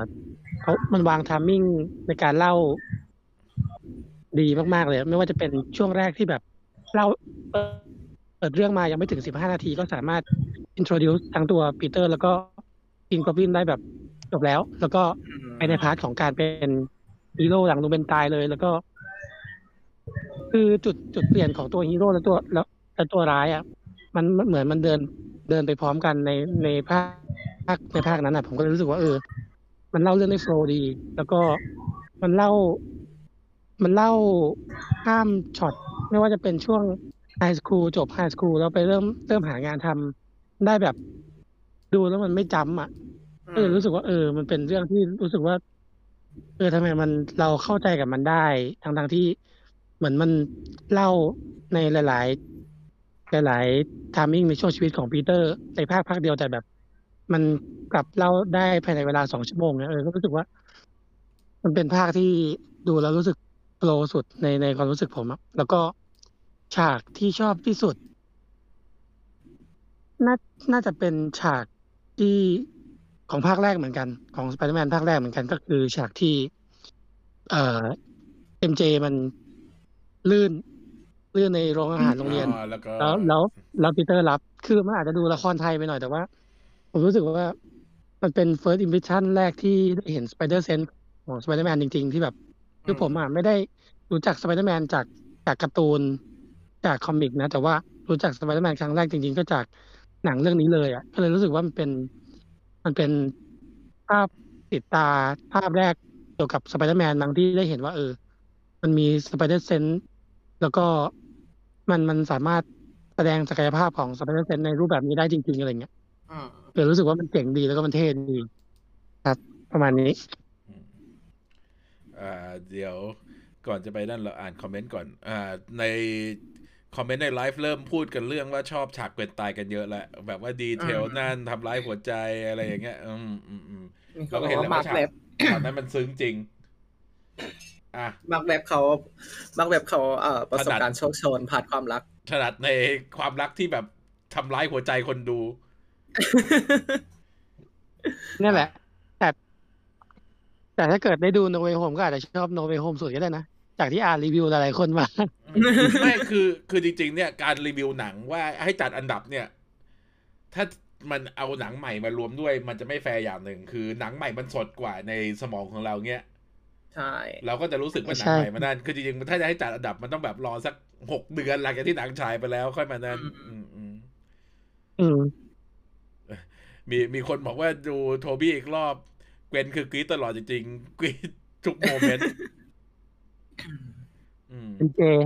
เขามันวาง timing ในการเล่าดีมากๆเลย ไม่ว่าจะเป็นช่วงแรกที่แบบเล่าเปิดเรื่องมายังไม่ถึงสิบห้านาทีก็สามารถ introduce ทั้งตัวปีเตอร์ แล้วก็ Green Goblin ได้แบบจบแล้ว แล้วก็ไปใน part ของการเป็น ฮีโร่หลังลงเป็นตายเลย แล้วก็ คือจุดจุดเปลี่ยนของตัวฮีโร่และตัวแล้วและตัวร้ายอะมันมันเหมือนมันเดินเดินไปพร้อมกันในในภาคภาคในภาคนั้นอะ ผมก็เลยรู้สึกว่าเออ มันเล่าเรื่องได้โฟล์ดี แล้วก็มันเล่า มันเล่าข้ามช็อตไม่ว่าจะเป็นช่วงไฮสคูลจบไฮสคูลแล้วไปเริ่มเริ่มหางานทำได้แบบ ดูแล้วมันไม่จำอะก็เลยรู้สึกว่าเออ มันเป็นเรื่องที่รู้สึกว่า เออทำไมมันเราเข้าใจกับมันได้ทั้งทงที่เหมือนมันเล่าในหลาย ๆ หลายๆ timing ในช่วงชีวิตของปีเตอร์ในภาคภาคเดียวแต่แบบ มันกลับเล่าได้ภายในเวลาสองชั่วโมงเนี่ยเออก็รู้สึกว่า มันเป็นภาคที่ดูแล้วรู้สึกโปรดสุดในในความรู้สึกผมอะแล้วก็ฉากที่ชอบที่สุด น่าน่าจะเป็นฉากที่ ของภาคแรกเหมือนกันของสไปเดอร์แมนภาคแรกเหมือนกันก็คือฉากที่ เอ่อเอ็มเจมันลื่นลื่นในโรงอาหารโรงเรียนอ๋อแล้วก็แล้วแล้วแล้วปีเตอร์รับ คือมันอาจจะดูละครไทยไปหน่อยแต่ว่า ผมรู้สึกว่ามันเป็น first impression แรกที่ได้เห็น Spider Sense ของ Spider-Man จริง ๆ ที่แบบ คือผมอะไม่ได้รู้จัก Spider-Man จากจากการ์ตูน จากคอมิกนะ แต่ว่ารู้จัก Spider-Man ครั้งแรกจริง ๆ ก็จากหนังเรื่องนี้เลยอะก็เลยรู้สึกว่ามันเป็น มันเป็นภาพติดตาภาพแรกเกี่ยวกับ Spider-Man บางที่ได้เห็นว่า เออ มันมี Spider Sense แล้วก็มันมันสามารถแสดงศักยภาพของ Spider Sense ในรูปแบบนี้ได้จริง ๆ อะไรเงี้ยอืมเลยรู้สึกว่ามันเจ๋งดีแล้วก็มันเท่ดีครับ ประมาณนี้อืมอ่า เดี๋ยวก่อนจะไปนั่นเราอ่านคอมเมนต์ก่อน อ่า ใน คอมเมนต์ในไลฟ์เริ่มพูดกันเรื่องว่าชอบฉากเกวนตายกันเยอะแล้วแบบว่า detail อืมนั่นทำร้ายหัวใจอะไรอย่างเงี้ย อืมอืมอืมมีคเรานบก็อกเห็นว่าแล้วมาว่าร์กฉากเว็บฉากนั้นมันซึ้งจริง อะมาร์กเว็บเขามาร์กเว็บเขาเอ่อประสบขนาดการณ์โชคโชนผ่านความรักถนัดในความรักที่แบบทำร้ายหัวใจคนดูนี่แหละแต่แต่ถ้าเกิดได้ดูโนเว y โฮมก็อาจจะชอบโนเว y โฮมสุดก็ได้นะ จากที่อ่านรีวิวหลายๆคนมา ไม่คือคือจริง ๆ เนี่ยการรีวิวหนังว่าให้จัดอันดับเนี่ย ถ้ามันเอาหนังใหม่มารวมด้วย มันจะไม่แฟร์อย่างหนึ่ง คือหนังใหม่มันสดกว่าในสมองของเราเนี่ยใช่เราก็จะรู้สึกว่าหนังใช่ใหม่มันนั่นคือจริงๆถ้าจะให้จัดอันดับมันต้องแบบรอสักหกเดือนหลังจากที่หนังฉายไปแล้วค่อยมานั่นอืมอืมอืมมีมีคนบอกว่าดูโทบี้อีกรอบ เกวนคือกรี๊ดตลอดจริงๆกรี๊ดทุก moment อืม เป็นเจ อ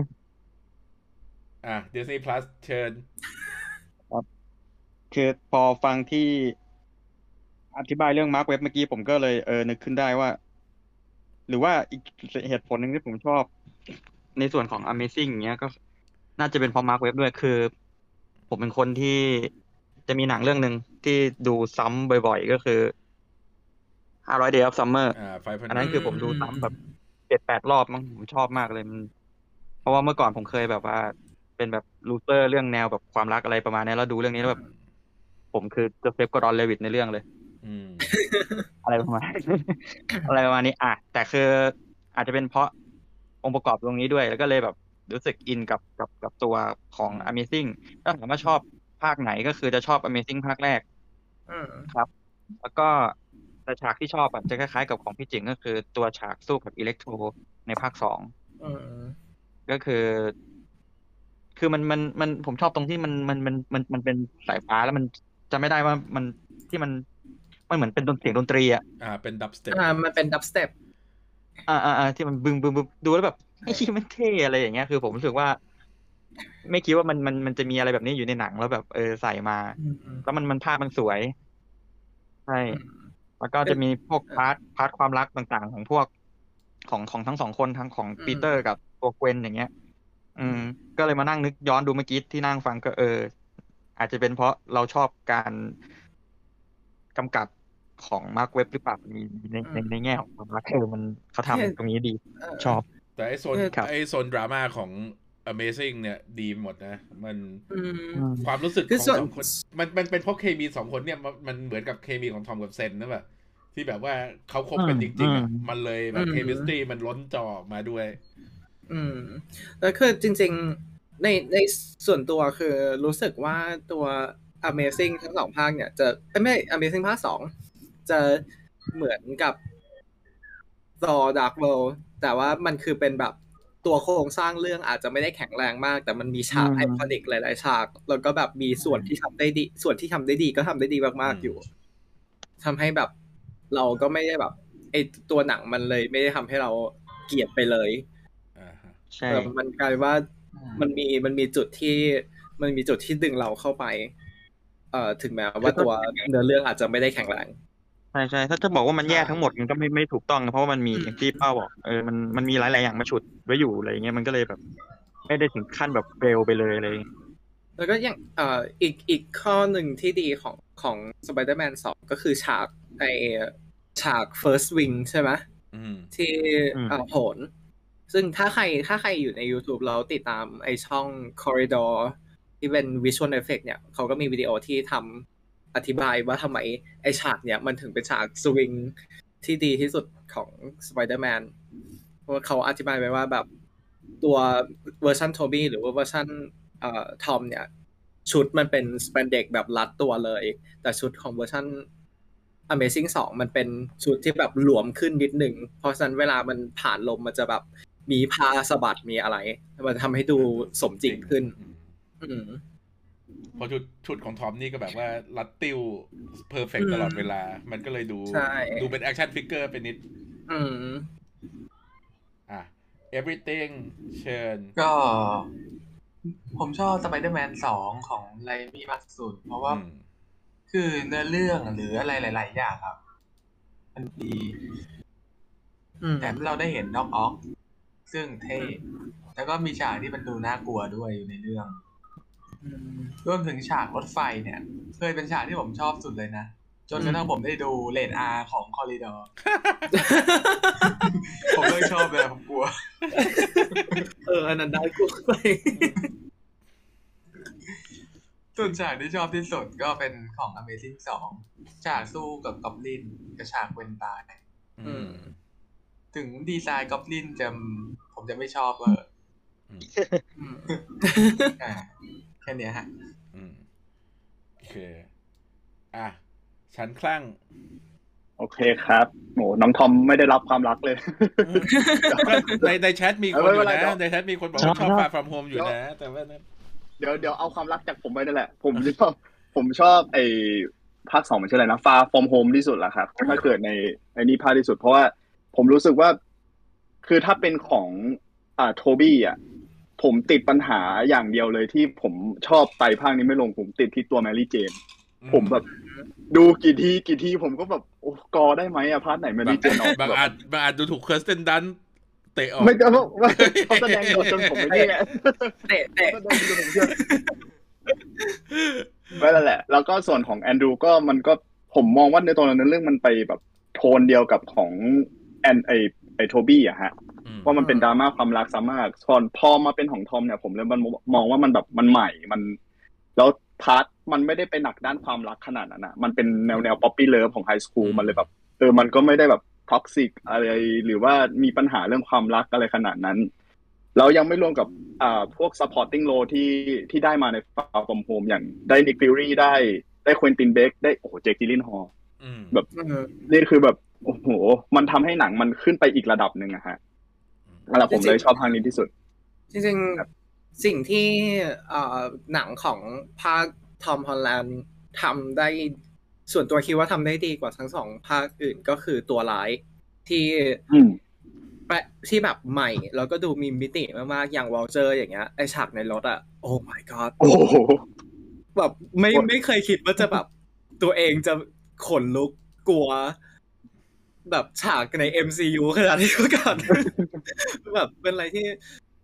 ะ Disney Plus เชิญคือพอฟังที่อธิบายเรื่อง Marc Webb เมื่อกี้ผมก็เลยเออนึกขึ้นได้ว่า หรือว่าอีกเหตุผลหนึ่งที่ผมชอบ ในส่วนของ Amazing อย่างเงี้ยก็ น่าจะเป็นเพราะ Marc Webb ด้วยคือ ผมเป็นคนที่จะมีหนังเรื่องหนึ่งที่ดูซ้ำบ่อยๆ ก็คือ 500 Days of Summer อ่า Five Hundred อันนั้นคือผมดูซ้ำแบบ เจ็ดแปดรอบมั้งผมชอบมากเลยมันเพราะว่าเมื่อก่อนผมเคยแบบว่า เป็นแบบ loser เรื่องแนวแบบความรักอะไรประมาณนี้แล้วดูเรื่องนี้แล้วแบบผมคือ Joseph Gordon-Levitt ในเรื่องเลยอืมอะไรประมาณอะไรประมาณนี้ อะแต่คืออาจจะเป็นเพราะองค์ประกอบตรงนี้ด้วย แล้วก็เลยแบบรู้สึกอินกับกับกับตัวของ Amazing ถ้าถามว่าชอบภาคไหนก็คือจะชอบ Amazing ภาคแรกอืมแล้วก็ แต่ฉากที่ชอบอะจะคล้ายๆกับของพี่จิงก็คือตัวฉากสู้กับอิเล็กโทรในภาคสองอืมก็คือ คือมันมันมันผมชอบตรงที่มันมันมันมันมันเป็นสายฟ้าแล้วมันจะไม่ได้ว่ามันที่มันมันเหมือนเป็นดนเสียงดนตรีอะอ่าเป็นดับสเต็ปอ่ามันเป็นดับสเต็ปอ่าอ่าอ่าที่มันบึงบึงบึงดูแล้วแบบไอ้ที่มันเท่อะไรอย่างเงี้ยคือผมรู้สึกว่า ไม่คิดว่ามันมันมันจะมีอะไรแบบนี้อยู่ในหนังแล้วแบบเออใส่มา แล้วมันมันภาพมันสวยใช่ แล้วก็จะมีพวก part part ความรักต่างๆ ของพวกของของทั้งสองคนทั้งของอืมปีเตอร์กับตัวเกวนอย่างเงี้ย อืม ก็เลยมานั่งนึกย้อนดูเมื่อกี้ที่นั่งฟังก็เออ อาจจะเป็นเพราะเราชอบการกำกับของ Marc Webb หรือเปล่าในในในในแง่ของความรักเออมันเขาทำตรงนี้ดีเออชอบ แต่ไอ้โซนครับไอ้โซนดราม่าของ Amazing เนี่ยดีหมดนะ มันอืมความรู้สึกคืขอองส่วนสองคนมันมันเป็นเพราะเคมีสองคนเนี่ยมันมันเหมือนกับเคมีของทอมกับเซนนะแบบที่แบบว่าเขาคบกันจริงๆอะอืมมันเลยแบบอืมเคมิสตรีมันล้นจอออกมาด้วย อืม แล้วคือจริง ๆ ในในส่วนตัวคือรู้สึกว่าตัว Amazing ทั้งสองภาคเนี่ยจะเอ้ยไม่ Amazing ภาคสองจะเหมือนกับ Thor Dark World แต่ว่ามันคือเป็นแบบ ตัวโครงสร้างเรื่องอาจจะไม่ได้แข็งแรงมาก แต่มันมีฉากอืมไอคอนิกหลาย ๆ ฉาก แล้วก็แบบมีส่วนที่ทำได้ดี ส่วนที่ทำได้ดีก็ทำได้ดีมาก ๆ อยู่ทำให้แบบเราก็ไม่ได้แบบไอตัวหนังมันเลย ไม่ได้ทำให้เราเกลียดไปเลยอ่าฮะใช่แบบมันกลายว่ามันมีมันมีจุดที่มันมีจุดที่ดึงเราเข้าไป เอ่อถึงแม้ว่าตัวเนื้อเรื่องอาจจะไม่ได้แข็งแรง ใช่ใช่ถ้าจะบอกว่ามันแย่ทั้งหมดมันก็ไม่ไม่ถูกต้องนะเพราะว่ามันมีอืมอย่างที่เป้าบอกเออมันมันมีหลายๆอย่างมาฉุดไว้อยู่อะไรอย่างเงี้ยมันก็เลยแบบ ไม่ได้ถึงขั้นแบบเร็วไปเลยอะไรอย่างเลย แล้วก็ยังเอ่ออีกอีกข้อหนึ่งที่ดีของของ Spider-Man 2ก็คือฉากไอฉาก first wing ใช่ไหมอืมที่อืมเอ่อโหน ซึ่งถ้าใครถ้าใครอยู่ใน YouTube แล้วติดตามไอช่อง Corridor ที่เป็น Visual Effect เนี่ยเขาก็มีวิดีโอที่ทำ อธิบายว่าทำไมไอฉากเนี่ยมันถึงเป็นฉากสวิงที่ดีที่สุดของ Spider-Man เพราะเขาอธิบายไว้ว่าแบบตัวเวอร์ชันโทบี้หรือว่าเวอร์ชันเอ่อทอมเนี่ย ชุดมันเป็นสเปนเด็กแบบรัดตัวเลย แต่ชุดของเวอร์ชัน Amazing 2 มันเป็นชุดที่แบบหลวมขึ้นนิดหนึ่ง เพราะฉะนั้นเวลามันผ่านลมมันจะแบบมีผ้าสะบัดมีอะไร มันทำให้ดูสมจริงขึ้น อืม พอชุดชุดของทอมนี่ก็แบบว่ารัดติ้วเพอร์เฟกอืมตลอดเวลา มันก็เลยดูใช่ดูเป็น action figure ไปนิด อืมอะ everything เชิญ ก็ ผมชอบสไปเดอร์แมนสองของไรมี่มากสุด เพราะว่าอืมคือเนื้อเรื่องหรืออะไรหลาย ๆ อย่างครับ มันดีอืมแถมเราได้เห็นด็อกออกซึ่งเท่ แล้วก็มีฉากที่มันดูน่ากลัวด้วยอยู่ในเรื่องอืม รวมถึงฉากรถไฟเนี่ย เคยเป็นฉากที่ผมชอบสุดเลยนะ จนกระทั่งผมได้ดูเลนอาของคอริดอร์ผมเลยชอบเลยผมกลัว เอออันนั้นได้กูไปส่วนฉากที่ชอบที่สุดก็เป็นของ Amazing 2ฉากสู้กับกอบลินกับฉากเวนตายอืมถึงดีไซน์กอบลินจะผมจะไม่ชอบเอออืมอ่าแค่เนี้ยฮะ อืมโอเค อะ ฉันคลั่ง โอเคครับโหน้องทอมไม่ได้รับความรักเลยก็ในในแชทมีคนอยู่ไม่นะเป็นไรเดี๋ยวในแชทมีคนบอกว่าชอบ Far From Home อยู่นะ แต่ว่านั้นเดี๋ยวเดี๋ยวเอาความรักจากผมไปนั่นแหละ ผมชอบผมชอบไอ้ภาคสองมันชื่ออะไรนะ Far From Home ที่สุดละครับถ้าเกิดในไอ้นี่ภาคที่สุด เพราะว่าผมรู้สึกว่า คือถ้าเป็นของอ่าโทบี้อะ ผมติดปัญหาอย่างเดียวเลยที่ผมชอบไปภาคนี้ไม่ลงผมติดที่ตัวแมรี่เจน ผมแบบ ดูกี่ทีกี่ทีผมก็แบบโอ้กอได้ไหมอะ part ไหนแมรี่เจนออกบางแบบอาจบางอาจดูถูกเคอร์สเตนดันเตะออกไม่ก็ว่าเขาแสดงโดดจนผมไม่ได้ไงเตะเตะก็โดนจนผมเชื่อไม่แล้วแหละ แล้วก็ส่วนของแอนดรูก็มันก็ผมมองว่าในตอนนั้นเรื่องมันไปแบบโทนเดียวกับของแอนไอ ไอโทบี้อะฮะอืมว่ามันเป็นดราม่าความรักซะมากส่วนพอมาเป็นของทอมเนี่ยผมเลยมันมองว่ามันแบบมันใหม่มัน แล้ว part มันไม่ได้ไปหนักด้านความรักขนาดนั้นอะมันเป็นแนวแนว puppy love ของ high school มันเลยแบบเออมันก็ไม่ได้แบบ toxic อะไรหรือว่ามีปัญหาเรื่องความรักอะไรขนาดนั้นแล้วยังไม่รวมกับอ่าพวก supporting role ที่ที่ได้มาใน Far From Home อย่างได้ Nick Fury ได้ได้ Quentin Beck ได้โอ้โหเจคกิลินฮอลอืมแบบเออนี่คือแบบ โอ้โห มันทำให้หนังมันขึ้นไปอีกระดับหนึ่งอะฮะนั่นแหละผมเลยชอบภาคนี้ที่สุด จริงๆ สิ่งที่เอ่อหนังของภาคทอมฮอลแลนด์ทำได้ส่วนตัวคิดว่าทำได้ดีกว่าทั้งสองภาคอื่นก็คือตัวร้ายที่อืมแปะที่แบบใหม่ แล้วก็ดูมีมิติมากๆ อย่างวอลเจอร์อย่างเงี้ยไอฉากในรถอะโอ้ my god โอ้โหแบบไม่โอ้ยไม่เคยคิดว่าจะแบบ ตัวเองจะขนลุกกลัว แบบฉากใน MCU ขนาดนี้มาก่อนแบบเป็นอะไรที่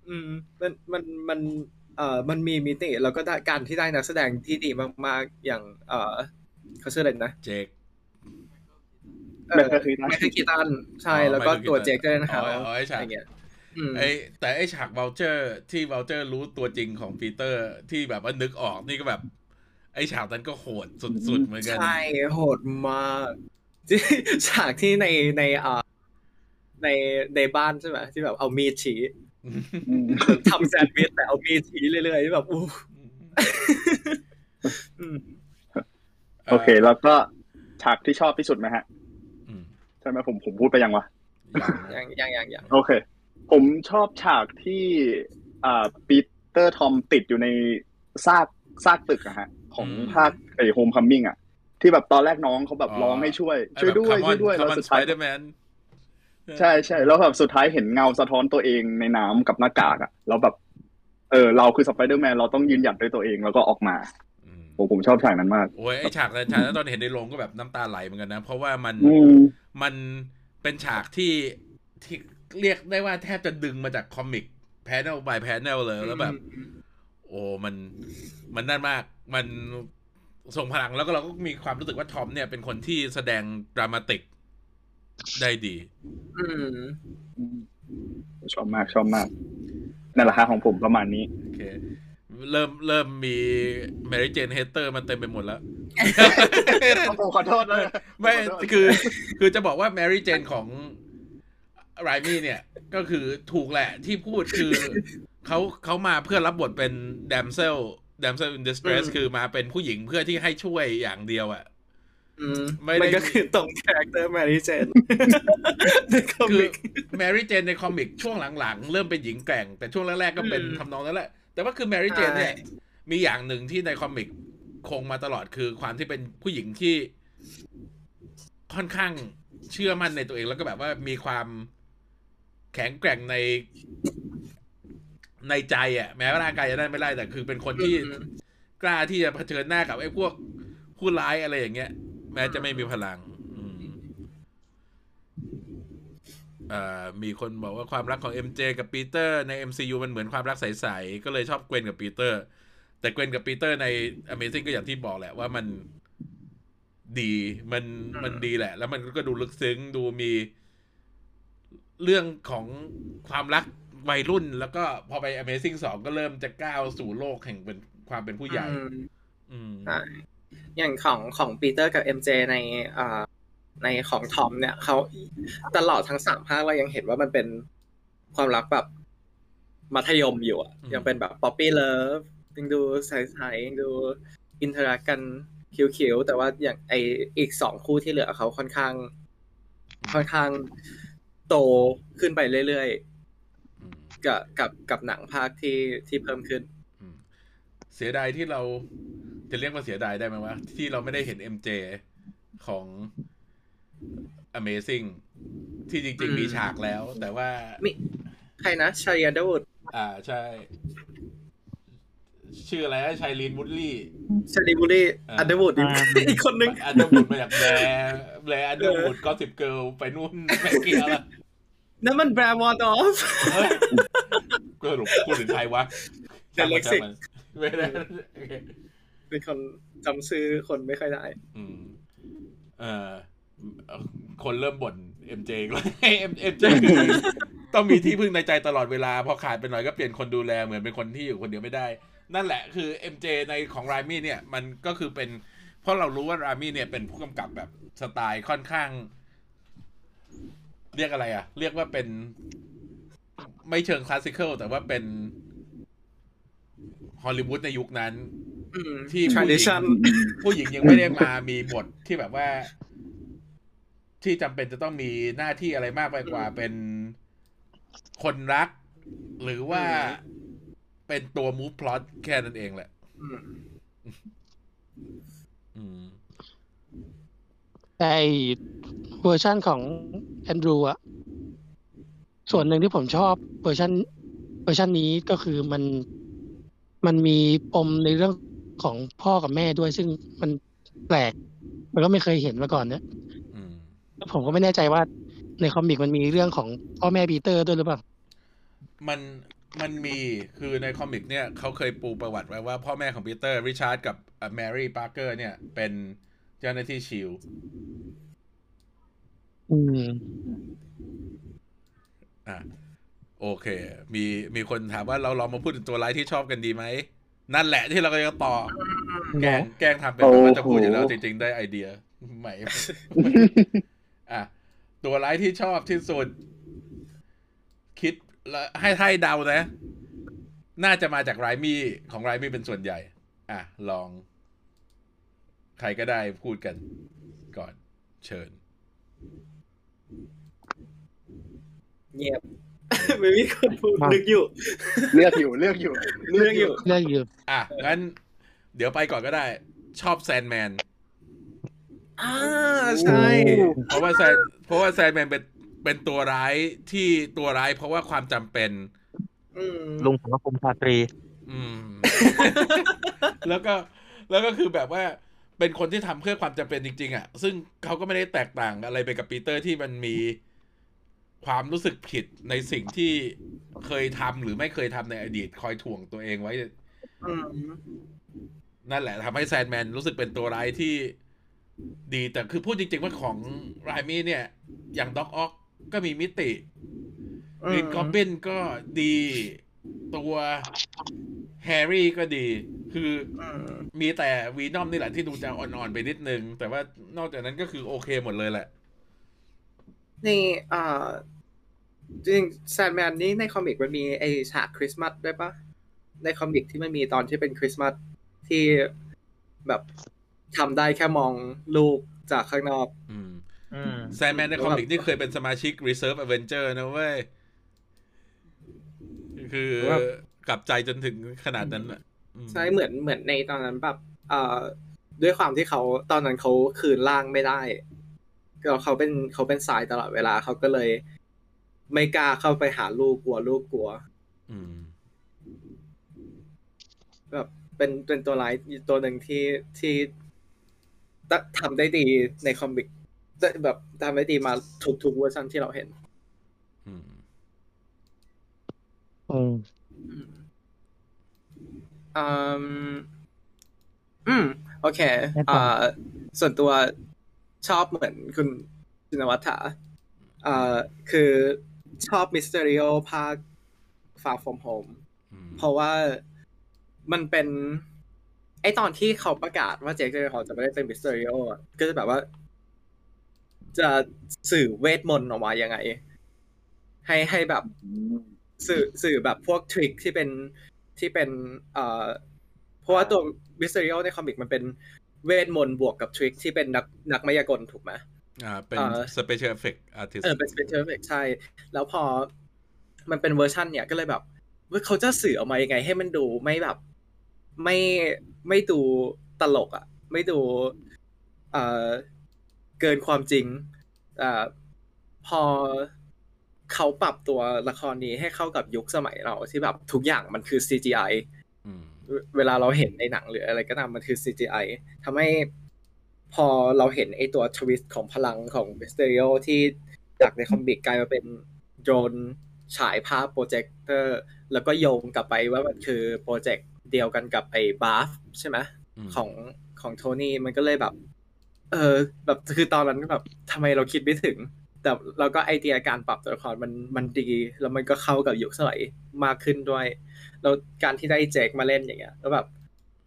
อืมมันมันมันเอ่อมันมีมิติแล้วก็ได้การที่ได้นักแสดงที่ดีมากๆ อย่าง เอ่อเขาชื่ออะไรนะ เจคเอ่อแมคคาทีตันแมคคาคีตันใช่อ๋อแล้วก็ Michael ตัว Keaton เจคด้วยนะครับอ๋ออ๋อไอ้ฉากอะไรเงี้ยอืมไอแต่ไอฉากว o ลเจอร์ที่ว o ลเจอร์รู้ตัวจริงของปีเตอร์ที่แบบว่านึกออกนี่ก็แบบ ไอฉากนั้นก็โหดสุดๆเหมือนกัน ใช่ โหดมาก ที่ฉากที่ในในเอ่อในในบ้านใช่ไหมที่แบบเอามีดชี้อืมทำแซนด์วิชแต่เอามีดชี้เรื่อยๆแบบอู้อืมโอเค แล้วก็ฉากที่ชอบที่สุดไหมฮะอืมใช่ไหมผมผมพูดไปยังวะอย่างนะอย่างอย่างอย่างอย่างโอเค ผมชอบฉากที่อ่าปีเตอร์ทอมติดอยู่ในซากซากตึกอะฮะ ของภาคไอ Homecoming อะ ที่แบบตอนแรกน้องเขาแบบร้องให้ช่วย ช่วยด้วยช่วยด้วยแล้แล้ววสุสุดดท้าท้ายยเดอร์แมนใช่ใช่แล้วแบบสุดท้ายเห็นเงาสะท้อนตัวเองในน้ำกับหน้ากากอะแล้วแบบ เออ เราคือสไปเดอร์แมนเราต้องยืนหยัดด้วยตัวเองแล้วก็ออกมาผมผมชอบฉากนั้นมากโอ้ยไอฉากนั้นฉากนั้นตอนเห็นในโรงก็แบบน้ำตาไหลเหมือนกันนะ เพราะว่ามันอืมมันเป็นฉากที่ที่เรียกได้ว่าแทบจะดึงมาจากคอมิกแพนเนล by แพนเนลเลยแล้วแบบ โอ้มันมันนั่นมาก มัน ส่งพลังแล้วก็เราก็มีความรู้สึกว่าทอมเนี่ยเป็นคนที่แสดง dramatic ได้ดี อืมชอบมากชอบมากนั่นแหละฮะของผมประมาณนี้โอเคเริ่มเริ่มมีแมรี่เจน hater มาเต็มไปหมดแล้วผมขอโทษเลยไม่คือ คือจะบอกว่าแมรี่เจนของไรมี่เนี่ย ก็คือถูกแหละที่พูดคือเขาเขามาเพื่อรับบทเป็น damsel damsel in distress อืมคือมาเป็นผู้หญิงเพื่อที่ให้ช่วยอย่างเดียวอะอืมไม่ได้มันก็คือตรง character แมรี่เจนใน comic คือแมรี่เจนใน comic ช่วงหลังๆ เริ่มเป็นหญิงแกร่ง แต่ช่วงแรกๆก็เป็นอืมทำนองนั้นแหละ แต่ว่าคือแมรี่เจนเนี่ยใช่มีอย่างหนึ่งที่ใน comic คงมาตลอดคือความที่เป็นผู้หญิงที่ค่อนข้างเชื่อมั่นในตัวเองแล้วก็แบบว่ามีความแข็งแกร่งใน ในใจอะแม้ว่าร่างกายจะได้ไม่ได้แต่คือเป็นคนที่อืมกล้าที่จะเผชิญหน้ากับไอ้พวกผู้ร้ายอะไรอย่างเงี้ย แม้จะไม่มีพลังอืมเอ่อมีคนบอกว่าความรักของ MJ กับปีเตอร์ใน MCU มันเหมือนความรักใสๆก็เลยชอบเกวนกับปีเตอร์ แต่เกวนกับปีเตอร์ใน Amazing ก็อย่างที่บอกแหละว่ามันดีมันมันดีแหละ แล้วมันก็ดูลึกซึ้งดูมีเรื่องของความรัก วัยรุ่น แล้วก็พอไป Amazing สองก็เริ่มจะก้าวสู่โลกแห่งเป็นความเป็นผู้ใหญ่อืมอืมใช่อย่างของของปีเตอร์กับเอ็มเจในอ่าในของทอมเนี่ยเขาตลอดทั้งสามภาคเรายังเห็นว่ามันเป็นความรักแบบมัธยมอยู่อะอืมยังเป็นแบบ puppy love ยังดูใสๆยังดู interact กัน cute ๆแต่ว่าอย่างไออีกสองคู่ที่เหลือเขาค่อนข้าง ค่อนข้างโตขึ้นไปเรื่อยอืมๆ กับกับกับหนังภาคที่ที่เพิ่มขึ้นอืมเสียดายที่เราจะเรียกว่าเสียดายได้ไหมวะที่เราไม่ได้เห็น MJ ของ Amazing ที่จริงอืมๆมีฉากแล้ว แต่ว่ามีใครนะชายาดูดอ่าใช่ ชื่ออะไรนะชัยลีนวุดลี่ชาลีบุรีอ่าอันเดอร์วูดอีกคนนึงอันเดอร์วูดมาจากแบร์แบร์อันเดอร์วูดก็สิบเกิลไปนู่นแม่เกียร์ละ นั่นมันแบร์วอร์ดอฟเฮ้ยก็สรุปพูดถึงใครวะเดอะเล็กซิกช่างมันไม่ได้โอเคเป็นคนจำชื่อคนไม่ค่อยได้ อืม เอ่อคนเริ่มบ่น MJ อีกแล้ว MJ คือต้องมีที่พึ่งในใจตลอดเวลา พอขาดไปหน่อยก็เปลี่ยนคนดูแลเหมือนเป็นคนที่อยู่คนเดียวไม่ได้ นั่นแหละคือ MJ ในของรามี่เนี่ย มันก็คือเป็น เพราะเรารู้ว่ารามี่เนี่ยเป็นผู้กำกับแบบสไตล์ค่อนข้าง เรียกอะไรอะเรียกว่าเป็น ไม่เชิงคลาสสิคอลแต่ว่าเป็นฮอลลีวูดในยุคนั้นอืมที่ผู้หญิง tradition ผู้หญิงยังไม่ได้มามีบทที่แบบว่า ที่จำเป็นจะต้องมีหน้าที่อะไรมากไปกว่าเป็นคนรัก หรือว่าเป็นตัว move plot แค่นั้นเองแหละอืมอืมแต่ไอ้เวอร์ชันของ แอนดรูอะส่วนหนึ่งที่ผมชอบเวอร์ชันเวอร์ชันนี้ก็คือมันมันมีปมในเรื่องของพ่อกับแม่ด้วย ซึ่งมันแปลก มันก็ไม่เคยเห็นมาก่อนเนี่ยอืมผมก็ไม่แน่ใจว่าใน comic มันมีเรื่องของพ่อแม่ปีเตอร์ด้วยหรือเปล่า มันมันมีคือใน comic เนี่ยเขาเคยปูประวัติไว้ว่าพ่อแม่ของปีเตอร์ริชาร์ดกับแมรี่ปาร์เกอร์เนี่ยเป็นเจ้าหน้าที่ S.H.I.E.L.D. อืมอะโอเค มีมีคนถามว่าเราลองมาพูดถึงตัวร้ายที่ชอบกันดีไหม นั่นแหละที่เราก็จะต่อ แกล้งแกล้งทำเป็นแบบว่าจะพูดอยู่แล้วโอ้จโหริง ๆ ได้ไอเดียใหม่อะตัวร้ายที่ชอบที่สุด คิดแล้วให้ให้เดานะ น่าจะมาจากไรมี่ของไรมี่เป็นส่วนใหญ่ อะ ลอง ใครก็ได้พูดกัน ก่อน เชิญ เงียบไม่มีคนพูดมานึกอยู่ เลือกอยู่ เลือกอยู่ เลือกอยู่เรื่องอยู่ อะ งั้น เดี๋ยวไปก่อนก็ได้ ชอบแซนแมน อ่า ใช่ เพราะว่าแซน เพราะว่าแซนแมนเป็น เป็นตัวร้ายที่ตัวร้าย เพราะว่าความจำเป็นอืมลุงผมก็คุมชาตรี อืม แล้วก็ แล้วก็คือแบบว่า เป็นคนที่ทำเพื่อความจำเป็นจริง ๆ อะ ซึ่งเขาก็ไม่ได้แตกต่างอะไรไปกับปีเตอร์ที่มันมี ความรู้สึกผิดในสิ่งที่เคยทำหรือไม่เคยทำในอดีตคอยถ่วงตัวเองไว้อืมนั่นแหละทำให้แซนแมนรู้สึกเป็นตัวร้ายที่ดีแต่คือพูดจริง ๆ ว่าของไรมี่เนี่ย อย่างด็อกออกก็มีมิติอืม Green Goblin ก็ดีตัวแฮร์รี่ก็ดี คืออืมมีแต่ Venom นี่แหละที่ดูจะอ่อน ๆ ไปนิดนึง แต่ว่านอกจากนั้นก็คือโอเคหมดเลยแหละ นี่อ่า จริง Sandman นี่ใน comic มันมีไอฉากคริสต์มาสด้วยปะใน comic ที่มันมีตอนที่เป็นคริสต์มาสที่แบบทำได้แค่มองลูกจากข้างนอกอืมอืมแซนแมนในคอมิกนี่เคยเป็นสมาชิก Reserve Avenger นะเว้ย คือกลับใจจนถึงขนาดนั้นอะอืมใช่เหมือนเหมือนในตอนนั้นแบบเอ่อด้วยความที่เขาตอนนั้นเขาคืนร่างไม่ได้ก็เขาเป็นเขาเป็นสายตลอดเวลาเขาก็เลย ไม่กล้าเข้าไปหาลูกกลัวลูกกลัวอืมแบบเป็นเป็นตัวร้ายตัวหนึ่งที่ที่ตะทำได้ดีในคอมิกแต่แบบทำได้ดีมาทุกทุกเวอร์ชันที่เราเห็น อืมอืมอืมอืมโอเคได้ต่ออ่าส่วนตัวชอบเหมือนคุณจินวัฒน์อ่าคือ ชอบมิส t ต r ริโอภาค Far From Home อืมเพราะว่ามันเป็นไอตอนที่เขาประกาศว่าเจคเจอร์ฮอลจะไม่ได้เป็นมิส t ต r ริโอก็จะแบบว่า จะสื่อเวทมนต์ออกมายังไง ให้ให้แบบสื่อสื่อแบบพวก trick ที่เป็นที่เป็นเอ่อเพราะว่าตัวมิส t ต r ริโอใน comic มันเป็นเวทมนต์บวกกับ trick ที่เป็นนักนักมายากลถูกไหม อ่าเป็นเอ่อ special effect artist เออเป็น special effect ใช่ แล้วพอมันเป็นเวอร์ชันเนี่ยก็เลยแบบว่าเขาจะสื่อออกมายังไง ให้มันดูไม่แบบ ไม่ไม่ดูตลกอะ่ะ ไม่ดูเอ่อเกินความจริงอ่าพอเขาปรับตัวละครนี้ให้เข้ากับยุคสมัยเราที่แบบทุกอย่างมันคือ CGI อืมเวลาเราเห็นในหนังหรืออะไรก็ตามมันคือ CGI ทำให้ พอเราเห็นไอตัว twist ของพลังของเ y สเตอริโอที่จากใน comic กลายมาเป็นโดรนฉายภาพโปรเจคเตอร์ แล้วก็โยงกลับไปว่ามันคือโปรเจกต์เดียวกันกับไอ้ BARF ใช่ไหมอืมของของโทนี่มันก็เลยแบบ เออ แบบคือตอนนั้นแบบทำไมเราคิดไม่ถึง แต่เราก็ไอเดียการปรับตัวละครมันมันดี แล้วมันก็เข้ากับยุคสมัยมากขึ้นด้วย แล้วการที่ได้เจคมาเล่นอย่างเงี้ยแล้วแบบ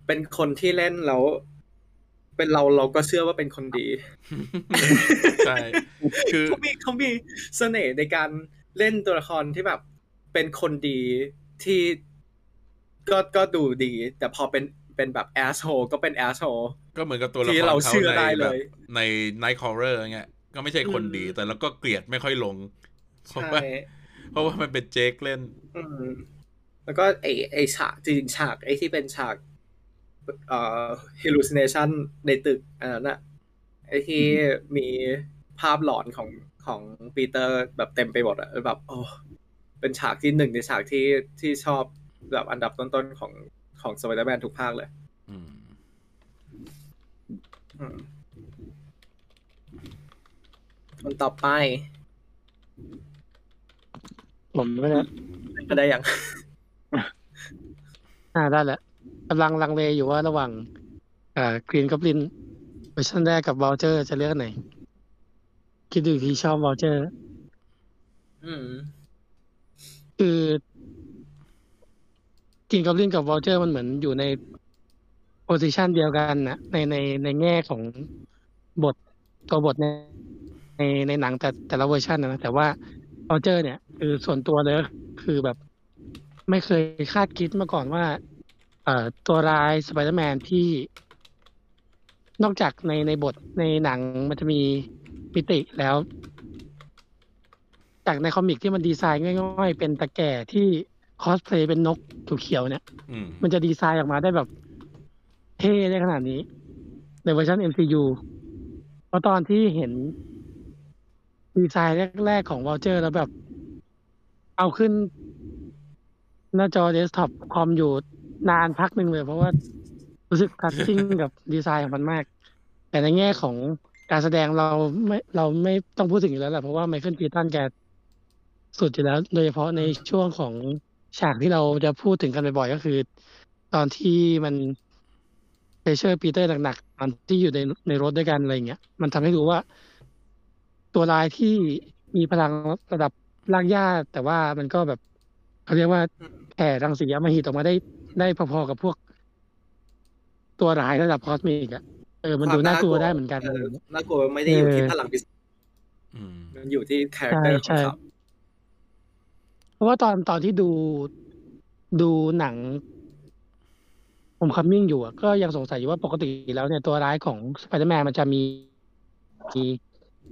เป็นคนที่เล่นแล้ว เป็นเราเราก็เชื่อว่าเป็นคนดีใช่คือเขามีเขามีเสน่ห์ในการเล่นตัวละครที่แบบ เป็นคนดีที่ก็ก็ดูดี แต่พอเป็นเป็นแบบแอสโฮก็เป็นแอสโฮก็เหมือนกับตัวละคที่รเราเขาเชื่อในได้แบเลบยใน Night Caller เงี้ยก็ไม่ใช่คนดีอืมแต่แล้วก็เกลียดไม่ค่อยลงเพราะใช่ว่าเพราะว่ามันเป็นเจคเล่นอืมแล้วก็ไอไอฉากจริงๆฉากไอที่เป็นฉากเอ่อ hallucination ในตึกอันนั้นอะไอที่มีภาพหลอนของของปีเตอร์แบบเต็มไปหมดอะแบบโอ้เป็นฉากที่หนึ่งในฉากที่ที่ชอบแบบอันดับต้นๆของของสไปเดอร์แมนทุกภาคเลยอืมอืมคนต่อไป ผมก็จะก็ได้ยัง อ่าได้แหละ กำลังลังเลอยู่ว่าระหว่างอ่า Green Goblin เวอร์ชันแรกกับวอลเจอร์จะเลือกอันไหน คิดดูอีกทีชอบวอลเจอร์ อืม คือ Green Goblin กับวอลเจอร์มันเหมือนอยู่ใน position เดียวกันนะในในในแง่ของบทตัวบทในในในหนังแต่แต่ละเวอร์ชันนะนะแต่ว่าวอลเจอร์ เนี่ย คือส่วนตัวเลยก็คือแบบ ไม่เคยคาดคิดมาก่อนว่าเอ่อ ตัวร้ายสไปเดอร์แมนที่ นอกจากในในบทในหนังมันจะมีมิติแล้ว จากใน comic ที่มันดีไซน์ง่ายๆ เป็นตาแก่ที่คอสเพลย์เป็นนกเขียวๆเนี่ยอืมมันจะดีไซน์ออกมาได้แบบ เท่ได้ขนาดนี้ ในเวอร์ชัน MCU เพราะตอนที่เห็นดีไซน์แรก ๆ ของวอลเจอร์แล้วแบบ เอาขึ้นหน้าจอเดสก์ท็อปคอมอยู่ นานพักหนึ่งเลย เพราะว่ารู้สึก casting กับดีไซน์ของมันมาก แต่ในแง่ของการแสดงเราไม่เราไม่ต้องพูดถึงอยู่แล้วแหละเพราะว่าไมเคิลคีตันแกสุดอยู่แล้ว โดยเฉพาะในช่วงของฉากที่เราจะพูดถึงกันบ่อยๆก็คือ ตอนที่มัน pressure ปีเตอร์หนักๆตอนที่อยู่ในในรถด้วยกันอะไรเงี้ยมันทำให้รู้ว่า ตัวร้ายที่มีพลังระดับรากหญ้าแต่ว่ามันก็แบบเขาเรียกว่าแผ่รังสีอมหิตออกมาได้ ได้พอๆกับพวก ตัวร้ายระดับ cosmic อะเออมันดูน่ากลัวได้เหมือนกันเออะไรเงี้ยน่ากลัวไม่ได้อยู่ที่เออพลังพิเศษอืมมันอยู่ที่ character ของเขา ใช่องใช่เพราะว่าตอนตอนที่ดูดูหนัง Homecoming อยู่อะก็ยังสงสัยอยู่ว่าปกติแล้วเนี่ยตัวร้ายของสไปเดอร์แมนมันจะมีมี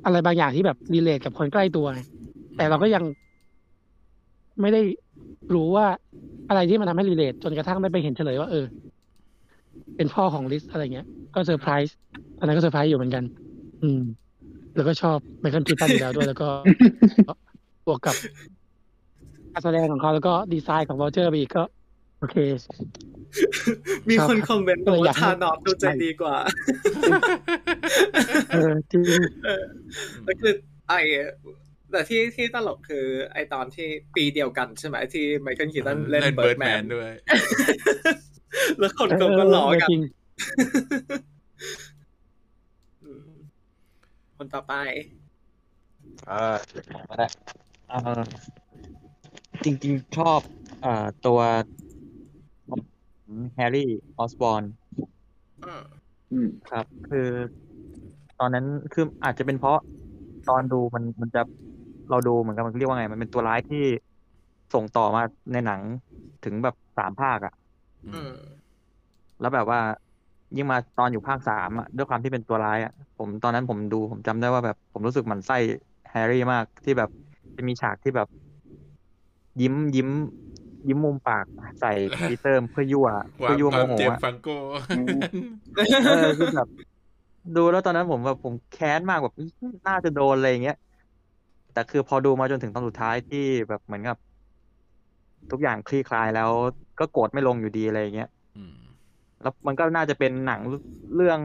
อะไรบางอย่างที่แบบ relate กับคนใกล้ตัวไงแต่เราก็ยัง ไม่ได้รู้ว่าอะไรที่มันทำให้ relate จนกระทั่งได้ไปเห็นเฉลยว่าเออ เป็นพ่อของลิซอะไรเงี้ย ก็เซอร์ไพรส์ตอนนั้นก็เซอร์ไพรส์อยู่เหมือนกัน อืม แล้วก็ชอบไมเคิลคีตันอยู่แล้วด้วย แล้วก็บวกกับการแสดงของเขาแล้วก็ดีไซน์ของวอลเจอร์ไปอีกก็ โอเค มีคนคอมเมนต์บอกเออว่าอยากให้ทานอสดูใจดีกว่าเออจริงเออแล้วคือไอ แต่ที่ที่ตลกคือไอตอนที่ปีเดียวกันใช่ไหมที่ไมเคิลคีตันเล่นเล่น Birdman Birdman ด้วย แล้วคนเอก็อก็ล้อกันจริงอืมคนต่อไปเออมาได้เออจริงๆชอบเอ่อตัวแฮร์รี่ออสบอร์นอืมอืมครับ คือ ตอนนั้นคืออาจจะเป็นเพราะตอนดูมันมันจะ เราดูเหมือนกันมันเรียกว่าไง มันเป็นตัวร้ายที่ส่งต่อมาในหนังถึงแบบสามภาคอะอืมแล้วแบบว่า ยิ่งมาตอนอยู่ภาคสามอะด้วยความที่เป็นตัวร้ายอะผมตอนนั้นผมดู ผมจำได้ว่าแบบ ผมรู้สึกหมันไส้แฮร์รี่มากที่แบบจะมีฉากที่แบบ ยิ้มยิ้ม ยิ้มมุมปากใส่ปีเตอร์เพื่อยั่วควาเพื่อยั่วคโมวามโมโหเจมส์อะฟรังโก้เออคือแบบดูแล้วตอนนั้นผมแบบผมแค้นมากแบบน่าจะโดนอะไรอย่างเงี้ย แต่คือพอดูมาจนถึงตอนสุดท้ายที่แบบเหมือนกับ ทุกอย่างคลี่คลายแล้วก็โกรธไม่ลงอยู่ดีอะไรอย่างเงี้ยอืมแล้วมันก็น่าจะเป็นหนังเรื่อง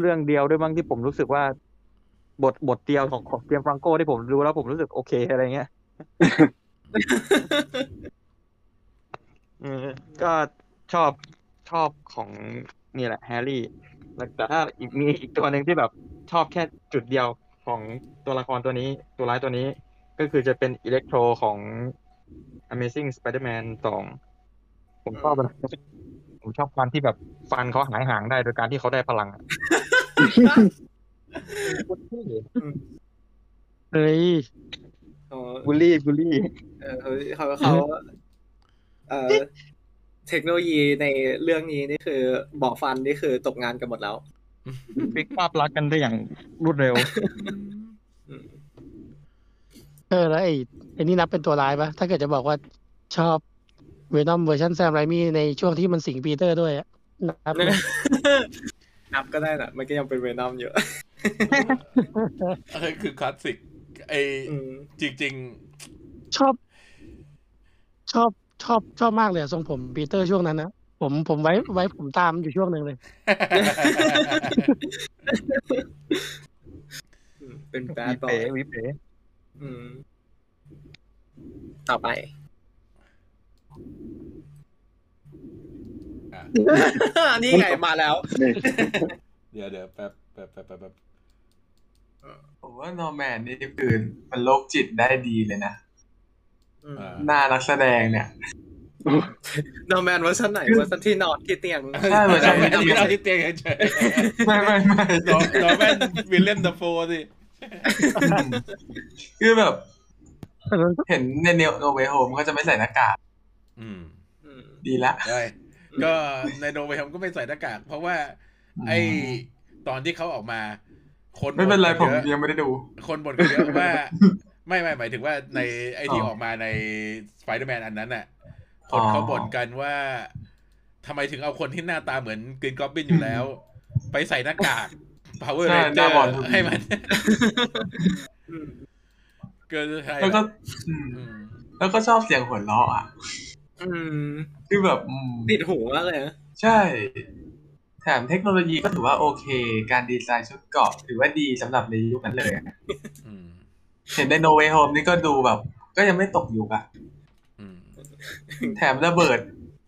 เรื่องเดียวด้วยบ้างที่ผมรู้สึกว่า บทบทเดียวของของเจมส์ฟรังโกที่ผมดูแล้วผมรู้สึกโอเคอะไรเงี้ยเออก็ชอบชอบของนี่แหละแฮร์รี่แล้วแต่ถ้าอีกมีอีกตัวหนึ่งที่แบบชอบแค่จุดเดียว ของตัวละครตัวนี้ตัวร้ายตัวนี้ก็คือจะเป็นอิเล็กโทรของ Amazing Spider-Man 2 ผมชอบอะไรผมชอบความที่แบบฟันเขาหายห่างได้โดยการที่เขาได้พลังอะโคตรเท่เฮ้ยอ๋อบูลลี่บูลลี่เออเขาเขาเขาเอ่อเทคโนโลยีในเรื่องนี้นี่คือหมอฟันนี่คือตกงานกันหมดแล้ว พลิกภาพลักษณ์กันได้อย่างรวดเร็วอืมเออแล้วไอ้ไอ้นี่นับเป็นตัวร้ายปะถ้าเกิดจะบอกว่าชอบ Venom เวอร์ชันแซมไรมี่ในช่วงที่มันสิงปีเตอร์ด้วยอะนับไหมนับก็ได้นะมันก็ยังเป็น Venom อยู่เออคือคลาสสิกไออืมจริงชอบ ชอบชอบชอบมากเลยอะทรงผมปีเตอร์ช่วงนั้นนะ ผมผมไว้ไว้ผมตามอยู่ช่วงหนึ่งเลยอืมเป็นแบวิดบอเป๋ยวิเป๋อืมต่อไปๆอะนี่ไงมาแล้วนี่เดี๋ยวเดี๋ยวแป๊บแป๊บแป๊บแป๊บแป๊บผมว่านอร์แมนนี่คือมันโรคจิตได้ดีเลยนะอืมอ่าหน้านักแสดงเนี่ย นอร์แมนเวอร์ชันไหนเวอร์ชันที่นอนที่เตียงใช่เวอร์ชันไม่ที่เอาที่เตียงเฉยไม่ไม่ไม่ๆนอร์นอร์แมนวิลเลียมดัฟโฟสิคือแบบแต่มันเห็นใน No Way Home ก็จะไม่ใส่หน้ากากอืมอืมดีละได้ก็ในโนเวทก็ไม่ใส่หน้ากากเพราะว่า ไอตอนที่เขาออกมา คนไม่เป็นไรบ่ผมกัยอะยังไม่ได้ดู คนบ่นกันเยอะว่า ไม่ไม่หมายถึงว่าในไอที่อ๋อออกมาในสไปเดอร์แมนอันนั้นน่ะ คอ๋นอเขาบ่นกันว่าทำไมถึงเอาคนที่หน้าตาเหมือนกรีนกอบบินอยู่แล้ว ไปใส่หน้ากาก power ใช่ ranger หน้าบอลดูให้มันอืมเกินใช่แล้วก็อืมอืมแล้วก็ชอบเสียงหัวเราะอะอืมคือแบบอืมติดหูมากเลยนะใช่ แถมเทคโนโลยีก็ถือว่าโอเค การดีไซน์ชุดเกราะถือว่าดีสำหรับในยุคนั้นเลยอะอืมเห็นใน No Way Home นี่ก็ดูแบบ ก็ยังไม่ตกยุคอะอืม แถมระเบิด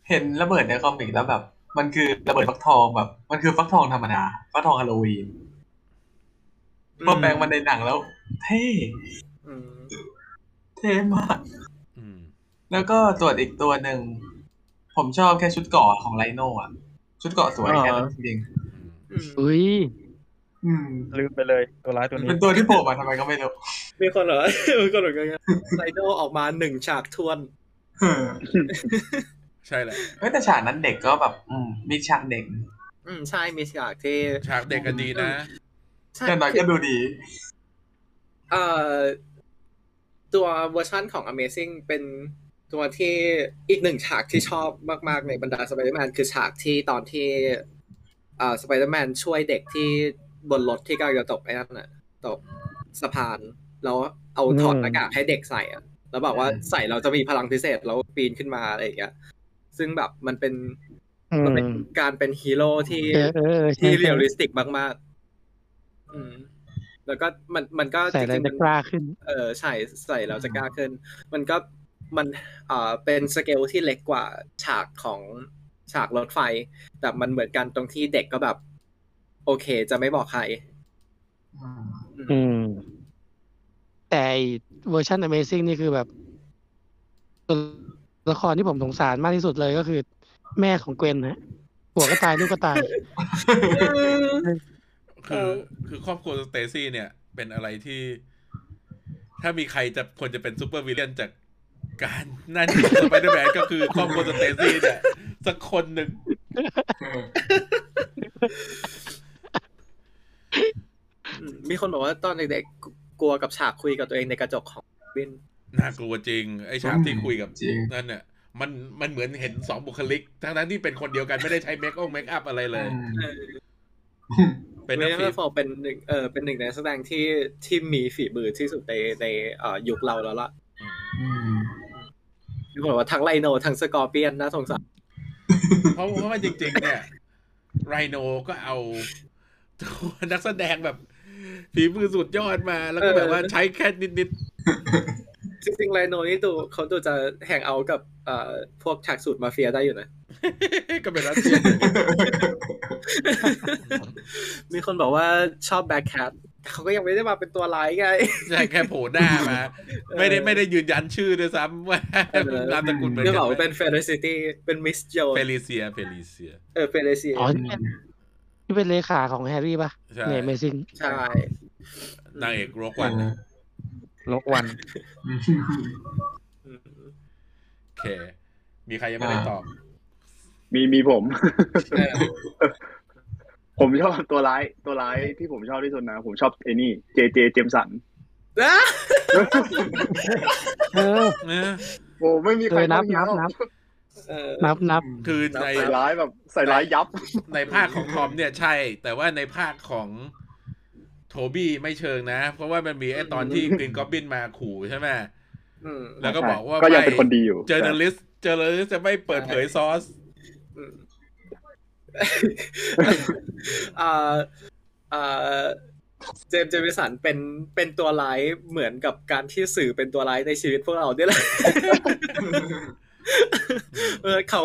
เห็นระเบิดใน comic แล้วแบบ มันคือระเบิดฟักทองแบบ มันคือฟักทองธรรมดาฟักทองฮาโลวีนพอแปลงมันในหนังแล้ว เท่อืมเท่มากอืมแล้วก็ตัวอีกตัวหนึ่ง ผมชอบแค่ชุดเกราะของไลโน่อะชุดเกราะสวยแค่นั้นจริงอืมอุ้ยๆอืมลืมไปเลยตัวร้ายตัวนี้ เป็นตัวที่โผล่มาทำไมก็ไม่รู้ มีคนเหรอมีคนเหรอกันไซโดออกมาหนึ่งฉากทวนเออ ใช่แหละเฮ้ยแต่ฉากนั้นเด็กก็แบบอืมมีฉากเด็ก อืมใช่มีฉากที่ฉากเด็กกันดีนะใช่แต่น้อยก็ดูดี เอ่อตัวเวอร์ชันของ Amazing เป็นตัวที่อีกหนึ่งฉากที่ชอบมาก ๆ ในบรรดาสไปเดอร์แมนคือฉากที่ตอนที่เอ่อสไปเดอร์แมนช่วยเด็กที่บนรถที่กำลังจะตกไอ้นั่นน่ะตกสะพาน แล้วเอาถอดอืมหน้ากากให้เด็กใส่อะ แล้วบอกว่าใส่เราจะมีพลังพิเศษแล้วปีนขึ้นมาอะไรอย่างเงี้ยซึ่งแบบมันเป็นอืมันมเป็นการเป็นฮีโร่ที่เออเออเออใช่ที่ใช่เรียลลิส tic มากๆอืมแล้วก็มันมันก็ใส่แล้วจริงๆจะมันกล้าขึ้น เออใช่ใส่แล้วจะกล้าขึ้น มันก็มันเอ่อเป็นสเกลที่เล็กกว่าฉากของฉากรถไฟ แต่มันเหมือนกันตรงที่เด็กก็แบบ โอเค จะไม่บอกใคร อืมอืม แต่ไอ้เวอร์ชัน Amazing นี่คือแบบตัวละครที่ผมสงสารมากที่สุดเลยก็คือ แม่ของเกวนนะผัวก็ตายลูกก็ตาย คือคือครอบครัวสเตซี่เนี่ย เป็นอะไรที่ ถ้ามีใครจะควรจะเป็น super villain จากการนั่นของสไปเดอร์แมนก็คือครอบครัวสเตซี่เนี่ย สักคนหนึ่งอืมมีคนบอกว่าตอนเด็กๆ กลัวกับฉากคุยกับตัวเองในกระจกของวินน่ากลัวจริง ไอ้ฉากที่คุยกับจริงนั่นเนี่ยมันมันเหมือนเห็นสองบุคลิก ทั้งนั้นที่เป็นคนเดียวกันไม่ได้ใช้เมคองเมคอัพอะไรเลย เป็นเมนักย์ฟิเมล์มฟอร์เป็นหนึ่งเออเป็นหนึ่งในนักแสดงที่ที่มีฝีมือที่สุดในในเอ่อยุคเราแล้วล่ะอืมมีคนบอกว่าทั้งไลโนทั้งสกอร์เปียนน่าสงสารเพราะเพราะว่าจริง ๆ เนี่ย ไรโนก็เอาตัวนักแสดงแบบ ฝีมือสุดยอดมา แล้วก็แบบว่าใช้แค่นิดจริงๆไลโนนี่ดูเขาดูจะแห่งเอาท์กับเอ่อพวกฉากสูตรมาเฟียได้อยู่นะๆก็เป็นรัสเซียนมีคนบอกว่าชอบแบ็คแคทเขาก็ยังไม่ได้มาเป็นตัวร้ายไงใช่แค่โผล่หน้ามา ไม่ได้ไม่ได้ยืนยันชื่อด้วยซ้ำว่าเออนามสกุลเหมือนเรื่องกับอกนว่าเป็นเฟเ i ซิตี้เป็นมิสโจเฟลิเซียเฟลิเซียเออเฟเ i เซียอ๋อ นี่เป็นนี่เป็นเลขาของแฮร์รี่ป่ะใช่เนี่ย Amazing ใช่นางเอกโรกวันลกวันอืมโอเค มีใครยังไม่ได้ตอบ มีมีผมเออผมชอบตัวร้ายตัวร้ายที่ผมชอบที่สุดนะ ผมชอบไอ้นี่เจเจเจมสันนะเออนะโอ้ไม่มีใครเออนับเท่านับเออ นับนับคือในใส่ร้ายแบบใส่ร้ายยับ ในภาคของทอมเนี่ยใช่ แต่ว่าในภาคของโทบี้ไม่เชิงนะ เพราะว่ามันมีไอ้ตอนที่กรีนกอบบินมาขู่ใช่ไหมอืมแล้วก็บอกว่าก็ยังเป็นคนดีอยู่ journalist journalist จะไม่เปิดเผยซอสอืมอ่าอ่าเจมส์เจมิสันเป็นเป็นตัวร้ายเหมือนกับการที่สื่อเป็นตัวร้ายในชีวิตพวกเราเนี่ยแหละ เออเขา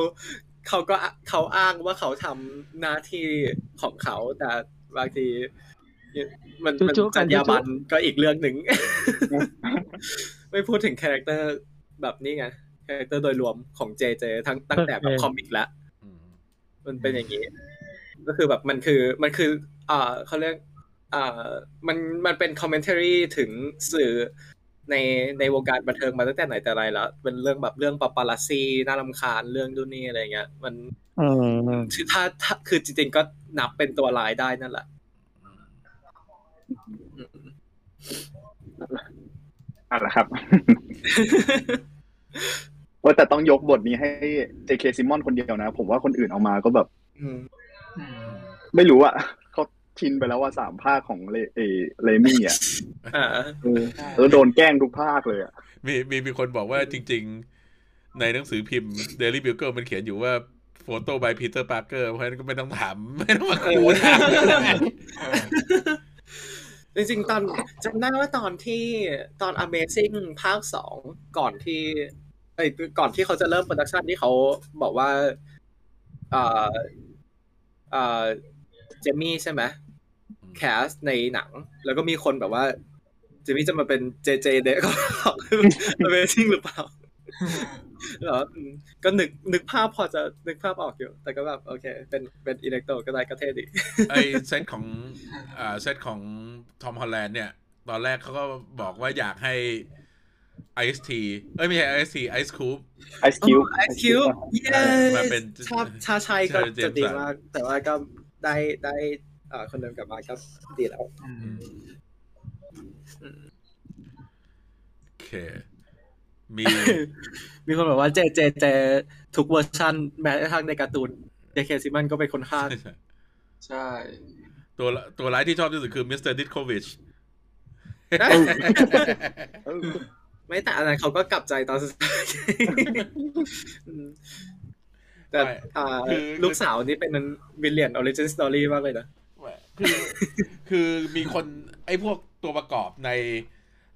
เขาก็เขาอ้างว่าเขาทำหน้าที่ของเขาแต่บางทีมันมันจุ๊ๆกัจันญญาบันจุ๊ก็อีกเรื่องหนึ่งไม่พูดถึง character แบบนี้ไง character โดยรวมของเจเจทั้งตั้งแต่แบบ comic แล้วมันเป็นอย่างนี้ ก็คือแบบมันคือมันคือ อ่าเขาเรียกอ่ามันมันเป็นคอมเมนต์ r y ถึงสื่อ ในในวงการบันเทิงมาตั้งแต่ไหนแต่ไรแล้ว เป็นเรื่องแบบเรื่องปาปาลัสซีน่ารำคาญเรื่องดูนนี่อะไรเงี้ย มันอืมคือถ้าถ้าคือจริงๆก็นับเป็นตัวร้ายได้นั่นแหละอืมอะละครับว่าแต่ต้องยกบทนี้ให้ JK ซิมอนคนเดียวนะ ผมว่าคนอื่นเอามาก็แบบอืมไม่รู้อะเขา ชินไปแล้วว่าสามภาคของเลเอเลมี่อะอ่าเออแล้วโดนแกล้งทุกภาคเลยอะมีมีมีคนบอกว่าจริง ๆ ในหนังสือพิมพ์ Daily Bugle มันเขียนอยู่ว่าโฟโต้ by Peter Parker เพราะฉะนั้นก็ไม่ต้องถาม ไม่ต้องมาคูถามจริงๆ ตอนจำได้ว่าตอนที่ตอน Amazing ภาคสองก่อนที่เอ้ยก่อนที่เขาจะเริ่ม production ที่เขาบอกว่าเอ่อเอ่อเจมี่ใช่ไหม cast ในหนัง แล้วก็มีคนแบบว่าเจมี่จะมาเป็นเจเจเด็กของ Amazing หรือเปล่าเหรออืมก็นึกนึกภาพพอจะนึกภาพออกอยู่ แต่ก็แบบโอเค เป็นเป็นอิเล็กโทรก็ได้ก็เท่ดีไอเซตของอ่าเซตของทอมฮอลแลนด์เนี่ย ตอนแรกเขาก็บอกว่าอยากให้ไอซ์ทีเอ้ยไม่ใช่ไอซ์ทีไอซ์คูปไอซ์คิวไอคิวเย้มาเป็นชอบชาชัยก็ใช่เจมส์จะดีสันมาก แต่ว่าก็ได้ได้เอ่อ คนเดิมกลับมาก็ดีแล้วโอเคมี มีคนบอกว่าเจเจเจทุกเวอร์ชันแม้กระทั่งในการ์ตูนเจเคซิมันก็เป็นคนฆ่าใช่ ตัวละตัวร้ายที่ชอบที่สุดคือมิสเตอร์ดิตโควิชเออไม่แต่อันนั้นเขาก็กลับใจตอนสุดท้ายอืมแต่อ่าคือลูกสาวนี่เป็น villain origin story มากเลยนะ คือคือมีคนไอ้พวกตัวประกอบใน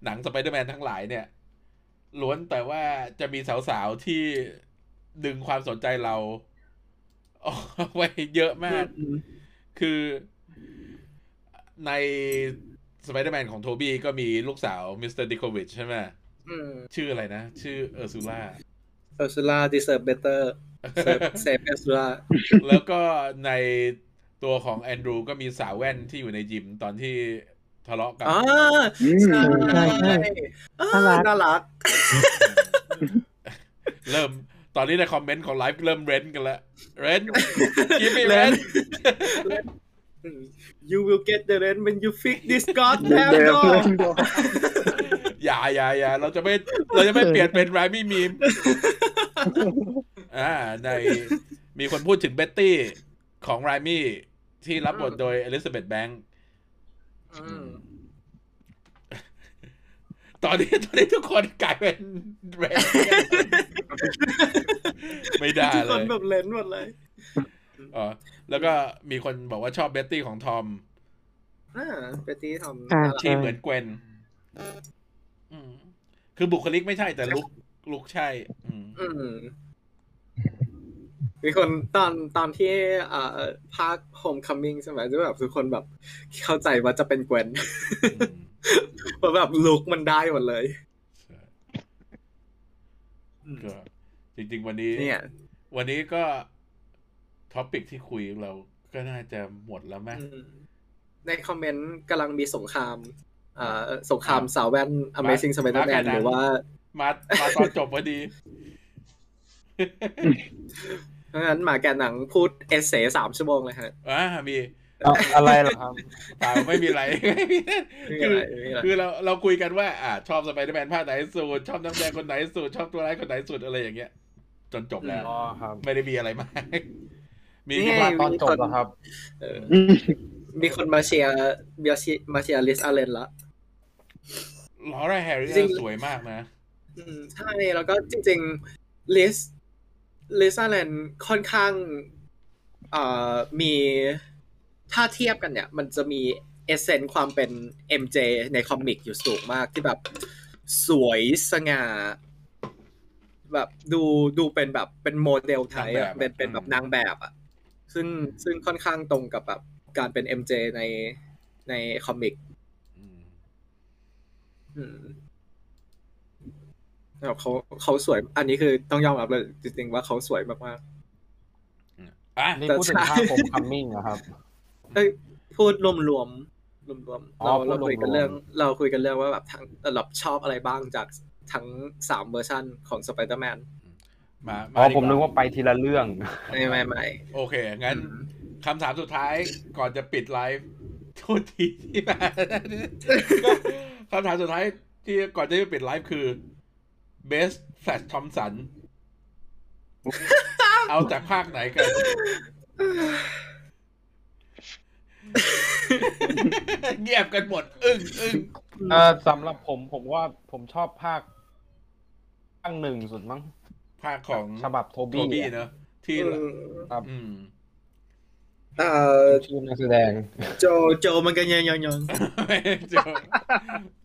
หนังสไปเดอร์แมนทั้งหลายเนี่ยล้วนแต่ว่าจะมีสาวๆที่ดึงความสนใจเราเอาไว้เยอะมาก คือในสไปเดอร์แมนของโทบี้ก็มีลูกสาวมิสเตอร์ดิโควิชใช่ไหมอืมชื่ออะไรนะ ชื่อเออร์ซูล่าเออร์ซูล่า deserve better save เออร์ซูล่าแล้วก็ใน ตัวของแอนดรูก็มีสาวแว่นที่อยู่ในยิมตอนที่ทะเลาะกับอ่าอืมใช่ใช่ใช่อ่าน่ารักน่ารัก เริ่มตอนนี้ในคอมเมนต์ของไลฟ์เริ่ม rent กันแล้ว rent give me rent อืม you will get the rent when you fix this goddamn เดี๋ยว door อย่าอย่าอย่าเราจะไม่เราจะไม่เปลี่ยนเป็นไรมี่มีมอ่าในมีคนพูดถึงเบ็ตตี้ของไรมี่ ที่รับบทโดยอลิซาเบธแบงค์อืมตอนนี้ตอนนี้ทุกคนกลายเป็นเรนไม่ได้ทุกเลคนยแบบเลนหมดเลยอ๋อแล้วก็มีคนบอกว่าชอบเบ็ตตี้ของทอมอ่าเบตตี้ทำอ่าน่ารักที่เหมือนเกวนอืมคือบุคลิกไม่ใช่แต่ลุกลุกใช่ อืมอื มมีคนตอนตอนที่อ่าภาค Homecoming ใช่ไหมที่แบบทุกคนแบบเข้าใจว่าจะเป็นเกวนอืมเพราะแบบ look มันได้หมดเลยใช่ก็จริง ๆ วันนี้เนี่ยวันนี้ก็ topic ที่คุยเราก็น่าจะหมดแล้วไหมอืมในคอมเมนต์กำลังมีสงครามอ่าสงครามสาวแว่น Amazing Spider-Man หรือว่า มามาตอนจบพอดี เพราะงั้นหมาแกนหนังพูดเอเซสามชั่วโมงเลยฮะอ่ามีเอาอะไรเหรอครับเปล่าไม่มีอะไรไม่มีไม่มีคือะไรอไม่มีอะไรคือเราเราคุยกันว่า อ่า ชอบสไปเดอร์แมนภาคไหนสุดชอบนักแสดงคนไหนสุดชอบตัวร้ายคนไหนสุดอะไรอย่างเงี้ย จนจบแล้วอ๋อครับไม่ได้มีอะไรมาก มีนี่แค่ไงว่าตอนจบเหรอครับเออมีคนมาเชียร์มาเชียร์มาเชียร์ลิซอัลเลนละลอร่าแฮร์รี่จริงสวยมากนะอืมใช่แล้วก็จริง ๆ ลิซ ลิซอัลเลนค่อนข้างเอ่อมีถ้าเทียบกันเนี่ย มันจะมี essence ความเป็น MJ ใน comic อยู่สูงมากที่แบบสวยสง่าแบบดูดูเป็นแบบเป็นโมเดลไทยอะนางแบบอะเป็นเป็นแบบนางแบบอะซึ่งซึ่งค่อนข้างตรงกับแบบการเป็น MJ ในใน comic อืมอืม แบบเขาเขาสวย อันนี้คือต้องยอมรับเลยจริงๆว่าเขาสวยมากอะนี่แต่พูดถึงใช่ภาคผมค coming เหรอครับๆเอ้ยพูดรวมรวมรวมรวมๆอ๋อเราพูเราดรวมๆคุยกันเรื่อง เราคุยกันเรื่องว่าแบบทั้งเราชอบอะไรบ้างจากทั้งสามเวอร์ชันของสไปเดอร์แมนมาอ๋อดีผมนึกว่าไปทีละเรื่อง ไม่ไม่ไม่โอเค งั้นคำถามสุดท้ายก่อนจะปิดไลฟ์โทษทีที่มาคำถามสุดท้ายที่ก่อนจะปิดไลฟ์คือ best flash thompson เอาจากภาคไหนกัน เงียบกันหมด อึ้งอึ้งเออสำหรับผมผมว่าผมชอบภาคภาคหนึ่งสุดมั้ง ภาคของฉบับโทโทบี้บี้อะเนอะที่อืมครับอืมเอ่อชื่อนักแสดง โจโจแมงกายังยังยังโจ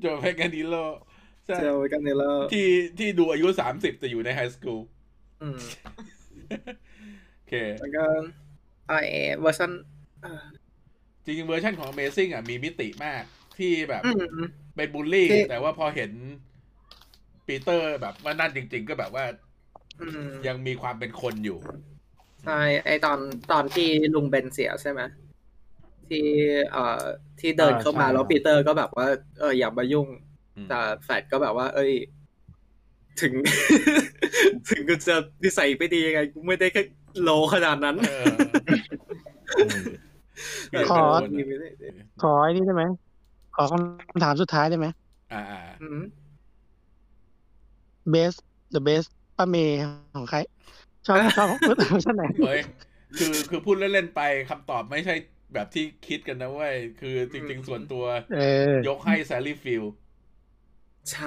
โจแมงกานิเอลโล ใช่โจกันเนี่ยแล้วที่ที่ดูอายุสามสิบแต่อยู่ใน high school อืมโอเคแล้วก็ไอเวอร์ชันอ่าจริงๆเวอร์ชันของ Amazing อะมีมิติมากที่แบบอืมเป็นบูลลี่ที่ แต่ว่าพอเห็นปีเตอร์แบบว่านั่นจริง ๆ ก็แบบว่าอืมยังมีความเป็นคนอยู่ใช่ไอตอนตอนที่ลุงเบนเสียใช่ไหมที่เอ่อที่เดินเข้ามาอ่าใช่แล้วปีเตอร์ก็แบบว่าเอออย่ามายุ่งอืม แต่แฟดก็แบบว่า เอ้ย ถึง ถึงกูจะนิสัยไม่ดียังไงกูไม่ได้แค่โลขนาดนั้นเออขอดีไม่ได้ขอไอ้นี่ได้ไหมขอคำถามสุดท้ายได้ไหมอ่าอ่าอืม best the best ป้าเมย์ของใคร ชอบชอบเวอร์ชันไหนเฮ้ยคือคือพูดเล่นๆไปคำตอบไม่ใช่แบบที่คิดกันนะเว้ย คือจริง ๆ ส่วนตัวเออยกให้แซลลี่ฟิลด์ ใช่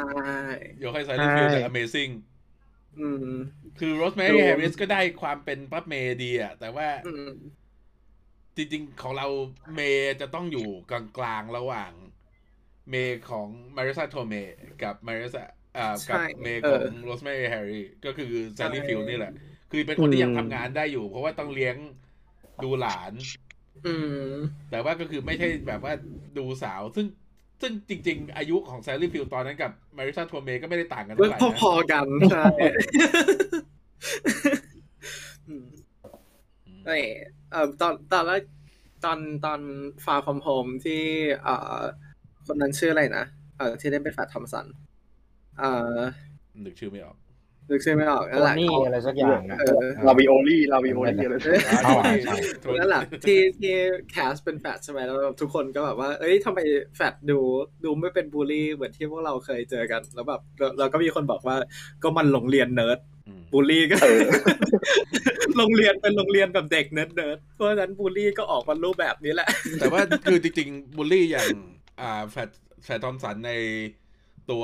ยกให้แซลลี่ฟิลใช่จาก Amazing อืมคือโรสแมรรี่วมแฮร์ริสก็ได้ความเป็นป้าเมย์ดีอะแต่ว่าอืมจริงๆ ของเราเมย์จะต้องอยู่กลางๆ ระหว่าง เมย์ของมาริซาโทเมกับมาริซาอ่ากับใช่เมย์เอขอองโรสแมรี่แฮร์รี่ก็คือแซลลี่ใช่ฟิลด์นี่แหละ คือเป็นคนที่ยังอืมทำงานได้อยู่ เพราะว่าต้องเลี้ยงดูหลานอืมแต่ว่าก็คือไม่ใช่แบบว่าดูสาวซึ่ง ซึ่งจริง ๆ อายุของแซลลี่ฟิลด์ตอนนั้นกับมาริซาโทเมก็ไม่ได้ต่างกันเมื่เท่าไหร่นะพอๆกันใช่อืมนี่เอ่อตอนตอนแรกตอนตอน Far From Home ที่เอ่อคนนั้นชื่ออะไรนะเอ่อที่ได้เป็นแฟลชทอมป์สันเอ่อนึกชื่อไม่ออก นึกชื่อไม่ออกโทนั่นแหละนี่เขาอะไรสักอย่างอะเออเรโวโลรี่เรโวโลรี่อะไรสักอย่างอ๋อใช่นั่นแหละที่ที่ cast เป็นแฟลชใช่ไหมแล้วแบบทุกคนก็แบบว่า เอ้ยทำไมแฟลชดูดูไม่เป็นบูลลี่เหมือนที่พวกเราเคยเจอกัน แล้วแบบเราเราก็มีคนบอกว่าก็มันโรงเรียนเนิร์ดอืมบูลลี่ก็เออโรงเรียนเป็นโรงเรียนแบบเด็ก nerd nerd เพราะฉะนั้นบูลลี่ก็ออกมารูปแบบนี้แหละ แต่ว่าคือจริงๆบูลลี่อย่างอ่าแฟลชแฟลชทอมป์สันในตัว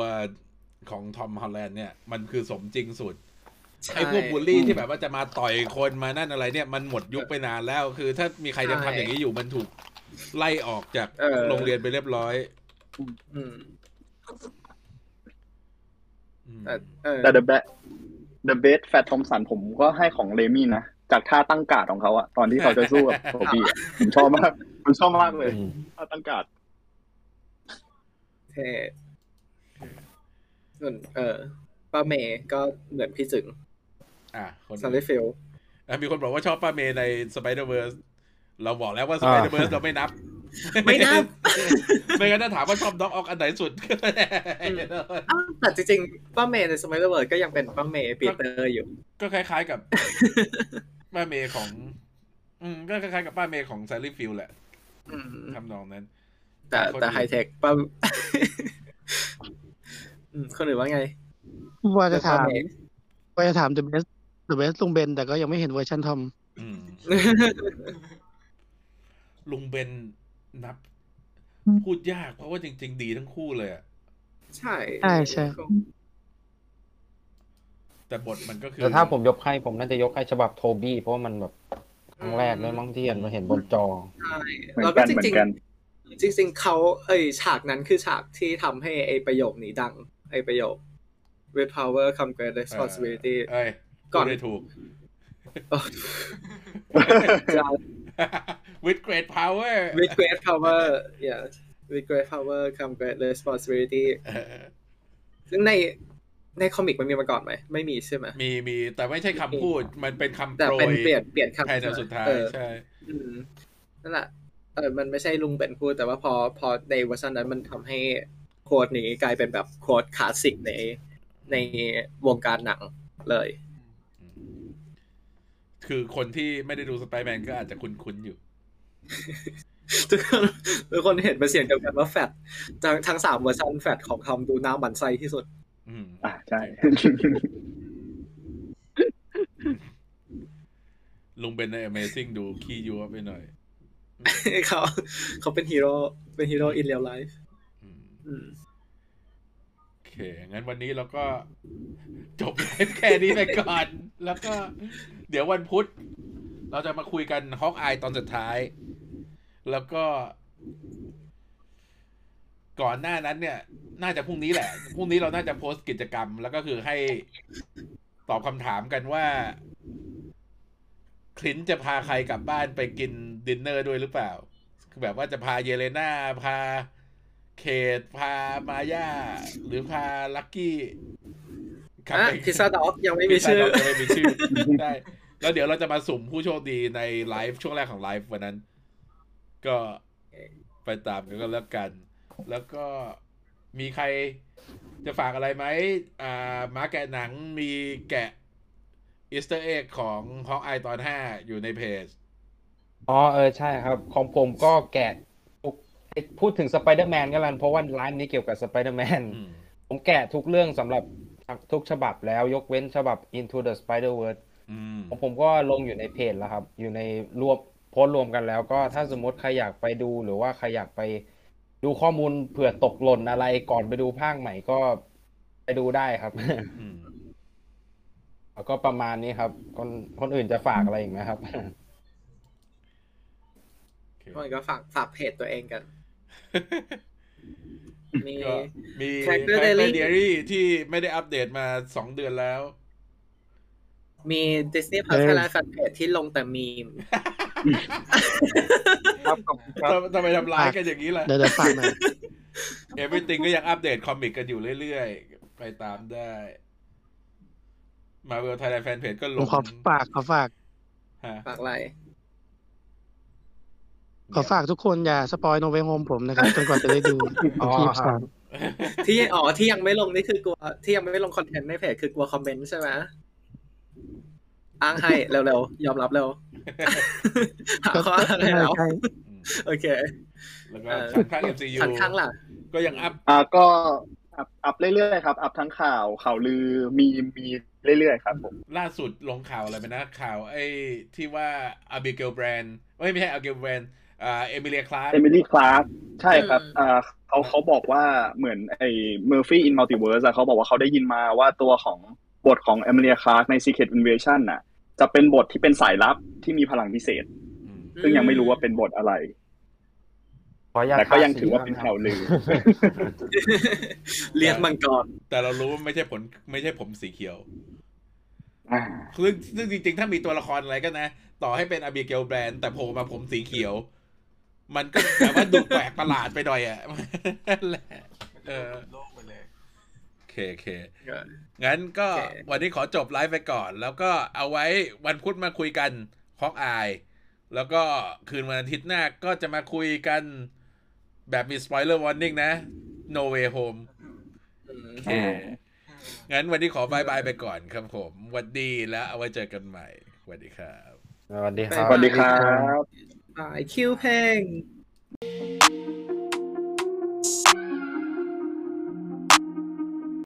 ของทอมฮอลแลนด์เนี่ย มันคือสมจริงสุดใช่ไอ้พวกบูลลี่ที่แบบว่าจะมาต่อยคนมานั่นอะไรเนี่ย มันหมดยุคไปนานแล้ว คือ ถ้ามีใครยังทำอย่างนี้อยู่มันถูกไล่ออกจากเออโรงเรียนไปเรียบร้อยอืมอืมแต่เออแต่ The Best The Best Flash Thompson ผมก็ให้ของไรมี่นะ จากท่าตั้งการ์ดของเขาอะตอนที่เขาจะสู้กับโทบี้อะผมชอบมากผมชอบมากเลยอืมท่าตั้งการ์ดเท่ ส่วนเออป้าเมย์ก็เหมือนพี่จึง อะคนแซลลี่ฟิลด์อะมีคนบอกว่าชอบป้าเมย์ในสไปเดอร์เวิร์สเราบอกแล้วว่า Spider-Verse เราไม่นับ ไม่นับ ไม่งั้นถ้าถามว่าชอบ Doc Ock อันไหนสุดอ้าวแต่จริงๆป้าเมย์ในสมัยเวิร์ดก็ยังเป็นป้าเมย์ปีเตอร์อยู่ ก็คล้ายๆกับป้าเมย์ของ อืมก็คล้ายๆกับป้าเมย์ของ Sally Field แหละอืมทำนองนั้น แต่คนแต่อื่นไฮเทคป้า อืมคนอื่นว่าไงว่าจะถามป้เย์ว่าจะถาม The Best The Best ลุงเบน แต่ก็ยังไม่เห็นเวอร์ชันทอมอืมลุงเบนนับ พูดยากเพราะว่าจริง ๆ ดีทั้งคู่เลยอะใช่ใช่ใช่แต่บทมันก็คือแต่ถ้าผมยกให้ผมน่าจะยกให้ฉบับโทบี้ เพราะว่ามันแบบครั้งแรกเลยมั้งที่เห็นมาเห็นบนจอใช่เหมือนแล้วกัก็นจเหมือริงนกันๆจริงๆเขาเอ้ยฉากนั้นคือฉากที่ทำให้ไอประโยคนี้ดัง ไอประโยค with power come great responsibility เอ้ยก่อนพูดได้ถูกจะ with great power with great power yeah with great power come great responsibility เออซึ่งในในคอมิกมันมีมาก่อนไหม ไม่มีใช่ไหมมีมี แต่ไม่ใช่คำพูด มันเป็นคำแต่โปรเป็นยเปลี่ยนเปลี่ยนคำภายในสุดท้ายเออใช่อืมนั่นแหละเออมันไม่ใช่ลุงเป็นพูด แต่ว่าพอพอในเวอร์ชันนั้นมันทำให้ quote นี้กลายเป็นแบบ quote คลาสสิกในในวงการหนังเลย คือคนที่ไม่ได้ดูสไปแมนก็อาจจะคุ้นๆอยู่ทุกคนทุกคนเห็นเป็นเสียงเดียวกันว่าแฟดทั้งทั้งสามเวอร์ชันแฟดของทอมดูน่าหมั่นไส้ที่สุด อืมอ่าใช่ ลุงเบนใน Amazing ดูขี้ยัวะไปหน่อย เขาเขาเป็นฮีโร่เป็นฮีโร่ in real life อืมอืม โอเค งั้นวันนี้เราก็จบแค่นี้ไปก่อน แล้วก็ เดี๋ยววันพุธ เราจะมาคุยกัน Hawkeye ตอนสุดท้าย แล้วก็ ก่อนหน้านั้นเนี่ย น่าจะพรุ่งนี้แหละ พรุ่งนี้เราน่าจะโพสต์กิจกรรม แล้วก็คือให้ตอบคำถามกันว่าคลินต์จะพาใครกลับบ้านไปกินดินเนอร์ด้วยหรือเปล่า คือแบบว่าจะพาเยเลนาพา เคทพามาย่า หรือพาลักกี้กลับอะไป Pizza Dog ยังไม่มีชื่อ Pizza Dog ยังไม่มีชื่อได้แล้วเดี๋ยวเราจะมาสุ่มผู้โชคดีในไลฟ์ช่วงแรกของไลฟ์วันนั้น ก็ไปตามกันก็แล้วกัน แล้วก็มีใครจะฝากอะไรไหมอ่ามาแกะหนังมีแกะ Easter egg ของ Hawkeye ตอนห้าอยู่ในเพจ อ๋อเออใช่ครับ ของผมก็แกะทุก พูดถึงสไปเดอร์แมนก็แล้วเพราะว่าไลฟ์นี้เกี่ยวกับสไปเดอร์แมนอืมผมแกะทุกเรื่องสำหรับทุกฉบับแล้วยกเว้นฉบับ Into the Spider-Verse อืมของผมก็ลงอยู่ในเพจแล้วครับ อยู่ในรวมโพสต์รวมกันแล้วก็ถ้าสมมติใครอยากไปดูหรือว่าใครอยากไปดูข้อมูลเผื่อตกหล่นอะไรก่อนไปดูภาคใหม่ก็ไปดูได้ครับอืมแล้วก็ประมาณนี้ครับ คนคนอื่นจะฝากอะไรอีกไหมครับโอเคคนก็ฝากฝากเพจตัวเองกัน มี ก็มี Character แค Diary เดรี่ที่ไม่ได้อัปเดตมาสองเดือนแล้ว มี Disney Plus เออ Thailand Fan Page ที่ลงแต่มีม ครับขอบคุณครับ ทำทำไมทำร้ายกันอย่างนี้ล่ะ เดี๋ยวเดี๋ยวฝากหน่อย Everything ก็ยังอัปเดตคอมิกกันอยู่เรื่อยๆ ไปตามได้ Marvel Thailand Fan Page ก็ลผมงขอฝากขอฝาก ฮะ ฝากอะไร ขอฝากทุกคนอย่าสปอย No Way Home ผมนะครับจนกว่าจะได้ดูอ๋อที่ครับสามที่อ๋อที่ยังไม่ลงนี่คือกลัวที่ยังไม่ลงคอนเทนต์ในเพจคือกลัวคอมเมนต์ใช่ไหมอ้างให้เร็วๆยอมรับเร็วหาข้ออ้างให้แล้วใช่อืมโอเคแล้วก็เออสันข้าง MCU สันข้างล่ะก็ยังอัพอ่าก็อัพอัพเรื่อยๆครับ อัพทั้งข่าวข่าวลือมีมีเรื่อยๆครับผมล่าสุดลงข่าวอะไรไปนะข่าวไอ้ที่ว่า Abigail Brand ไม่ไม่ใช่ Abigail Brand อ่า Emilia Clarke เอมิลี่คลาสใช่ครับอืมอ่าเขาเขาบอกว่าเหมือนไอ้ Murphy's Multiverse เขาบอกว่าเขาได้ยินมาว่าตัวของบทของเอมิลี่คลาสใน Secret Invasion น่ะ จะเป็นบทที่เป็นสายลับที่มีพลังพิเศษ ซึ่งยังไม่รู้ว่าเป็นบทอะไรขออนุญาตแต่ก็ยังทาสีถือว่าเป็นข่าวลือเรียกมังกร แต่เรารู้ว่าไม่ใช่ผลไม่ใช่ผมสีเขียวอ่าซึ่งซึ่งจริงๆ ถ้ามีตัวละครอะไรก็นะ ต่อให้เป็นอาบิเกลแบรนด์แต่โผล่มาผมสีเขียว มันก็แบบว่าดูแปลกประหลาดไปหน่อยอะนั่นแหละเออโล่งไปเลยโอเคโอเคงั้นก็โอเควันนี้ขอจบไลฟ์ไปก่อน แล้วก็เอาไว้วันพุธมาคุยกัน Hawkeye แล้วก็คืนวันอาทิตย์หน้าก็จะมาคุยกันแบบมี spoiler warning นะ No Way Home อืมโอเค งั้นวันนี้ขอบายบายไปก่อนครับผมสวัสดีแล้วเอาไว้เจอกันใหม่ สวัสดีครับ สวัสดีครับ สวัสดีครับบ บายคิวเพลง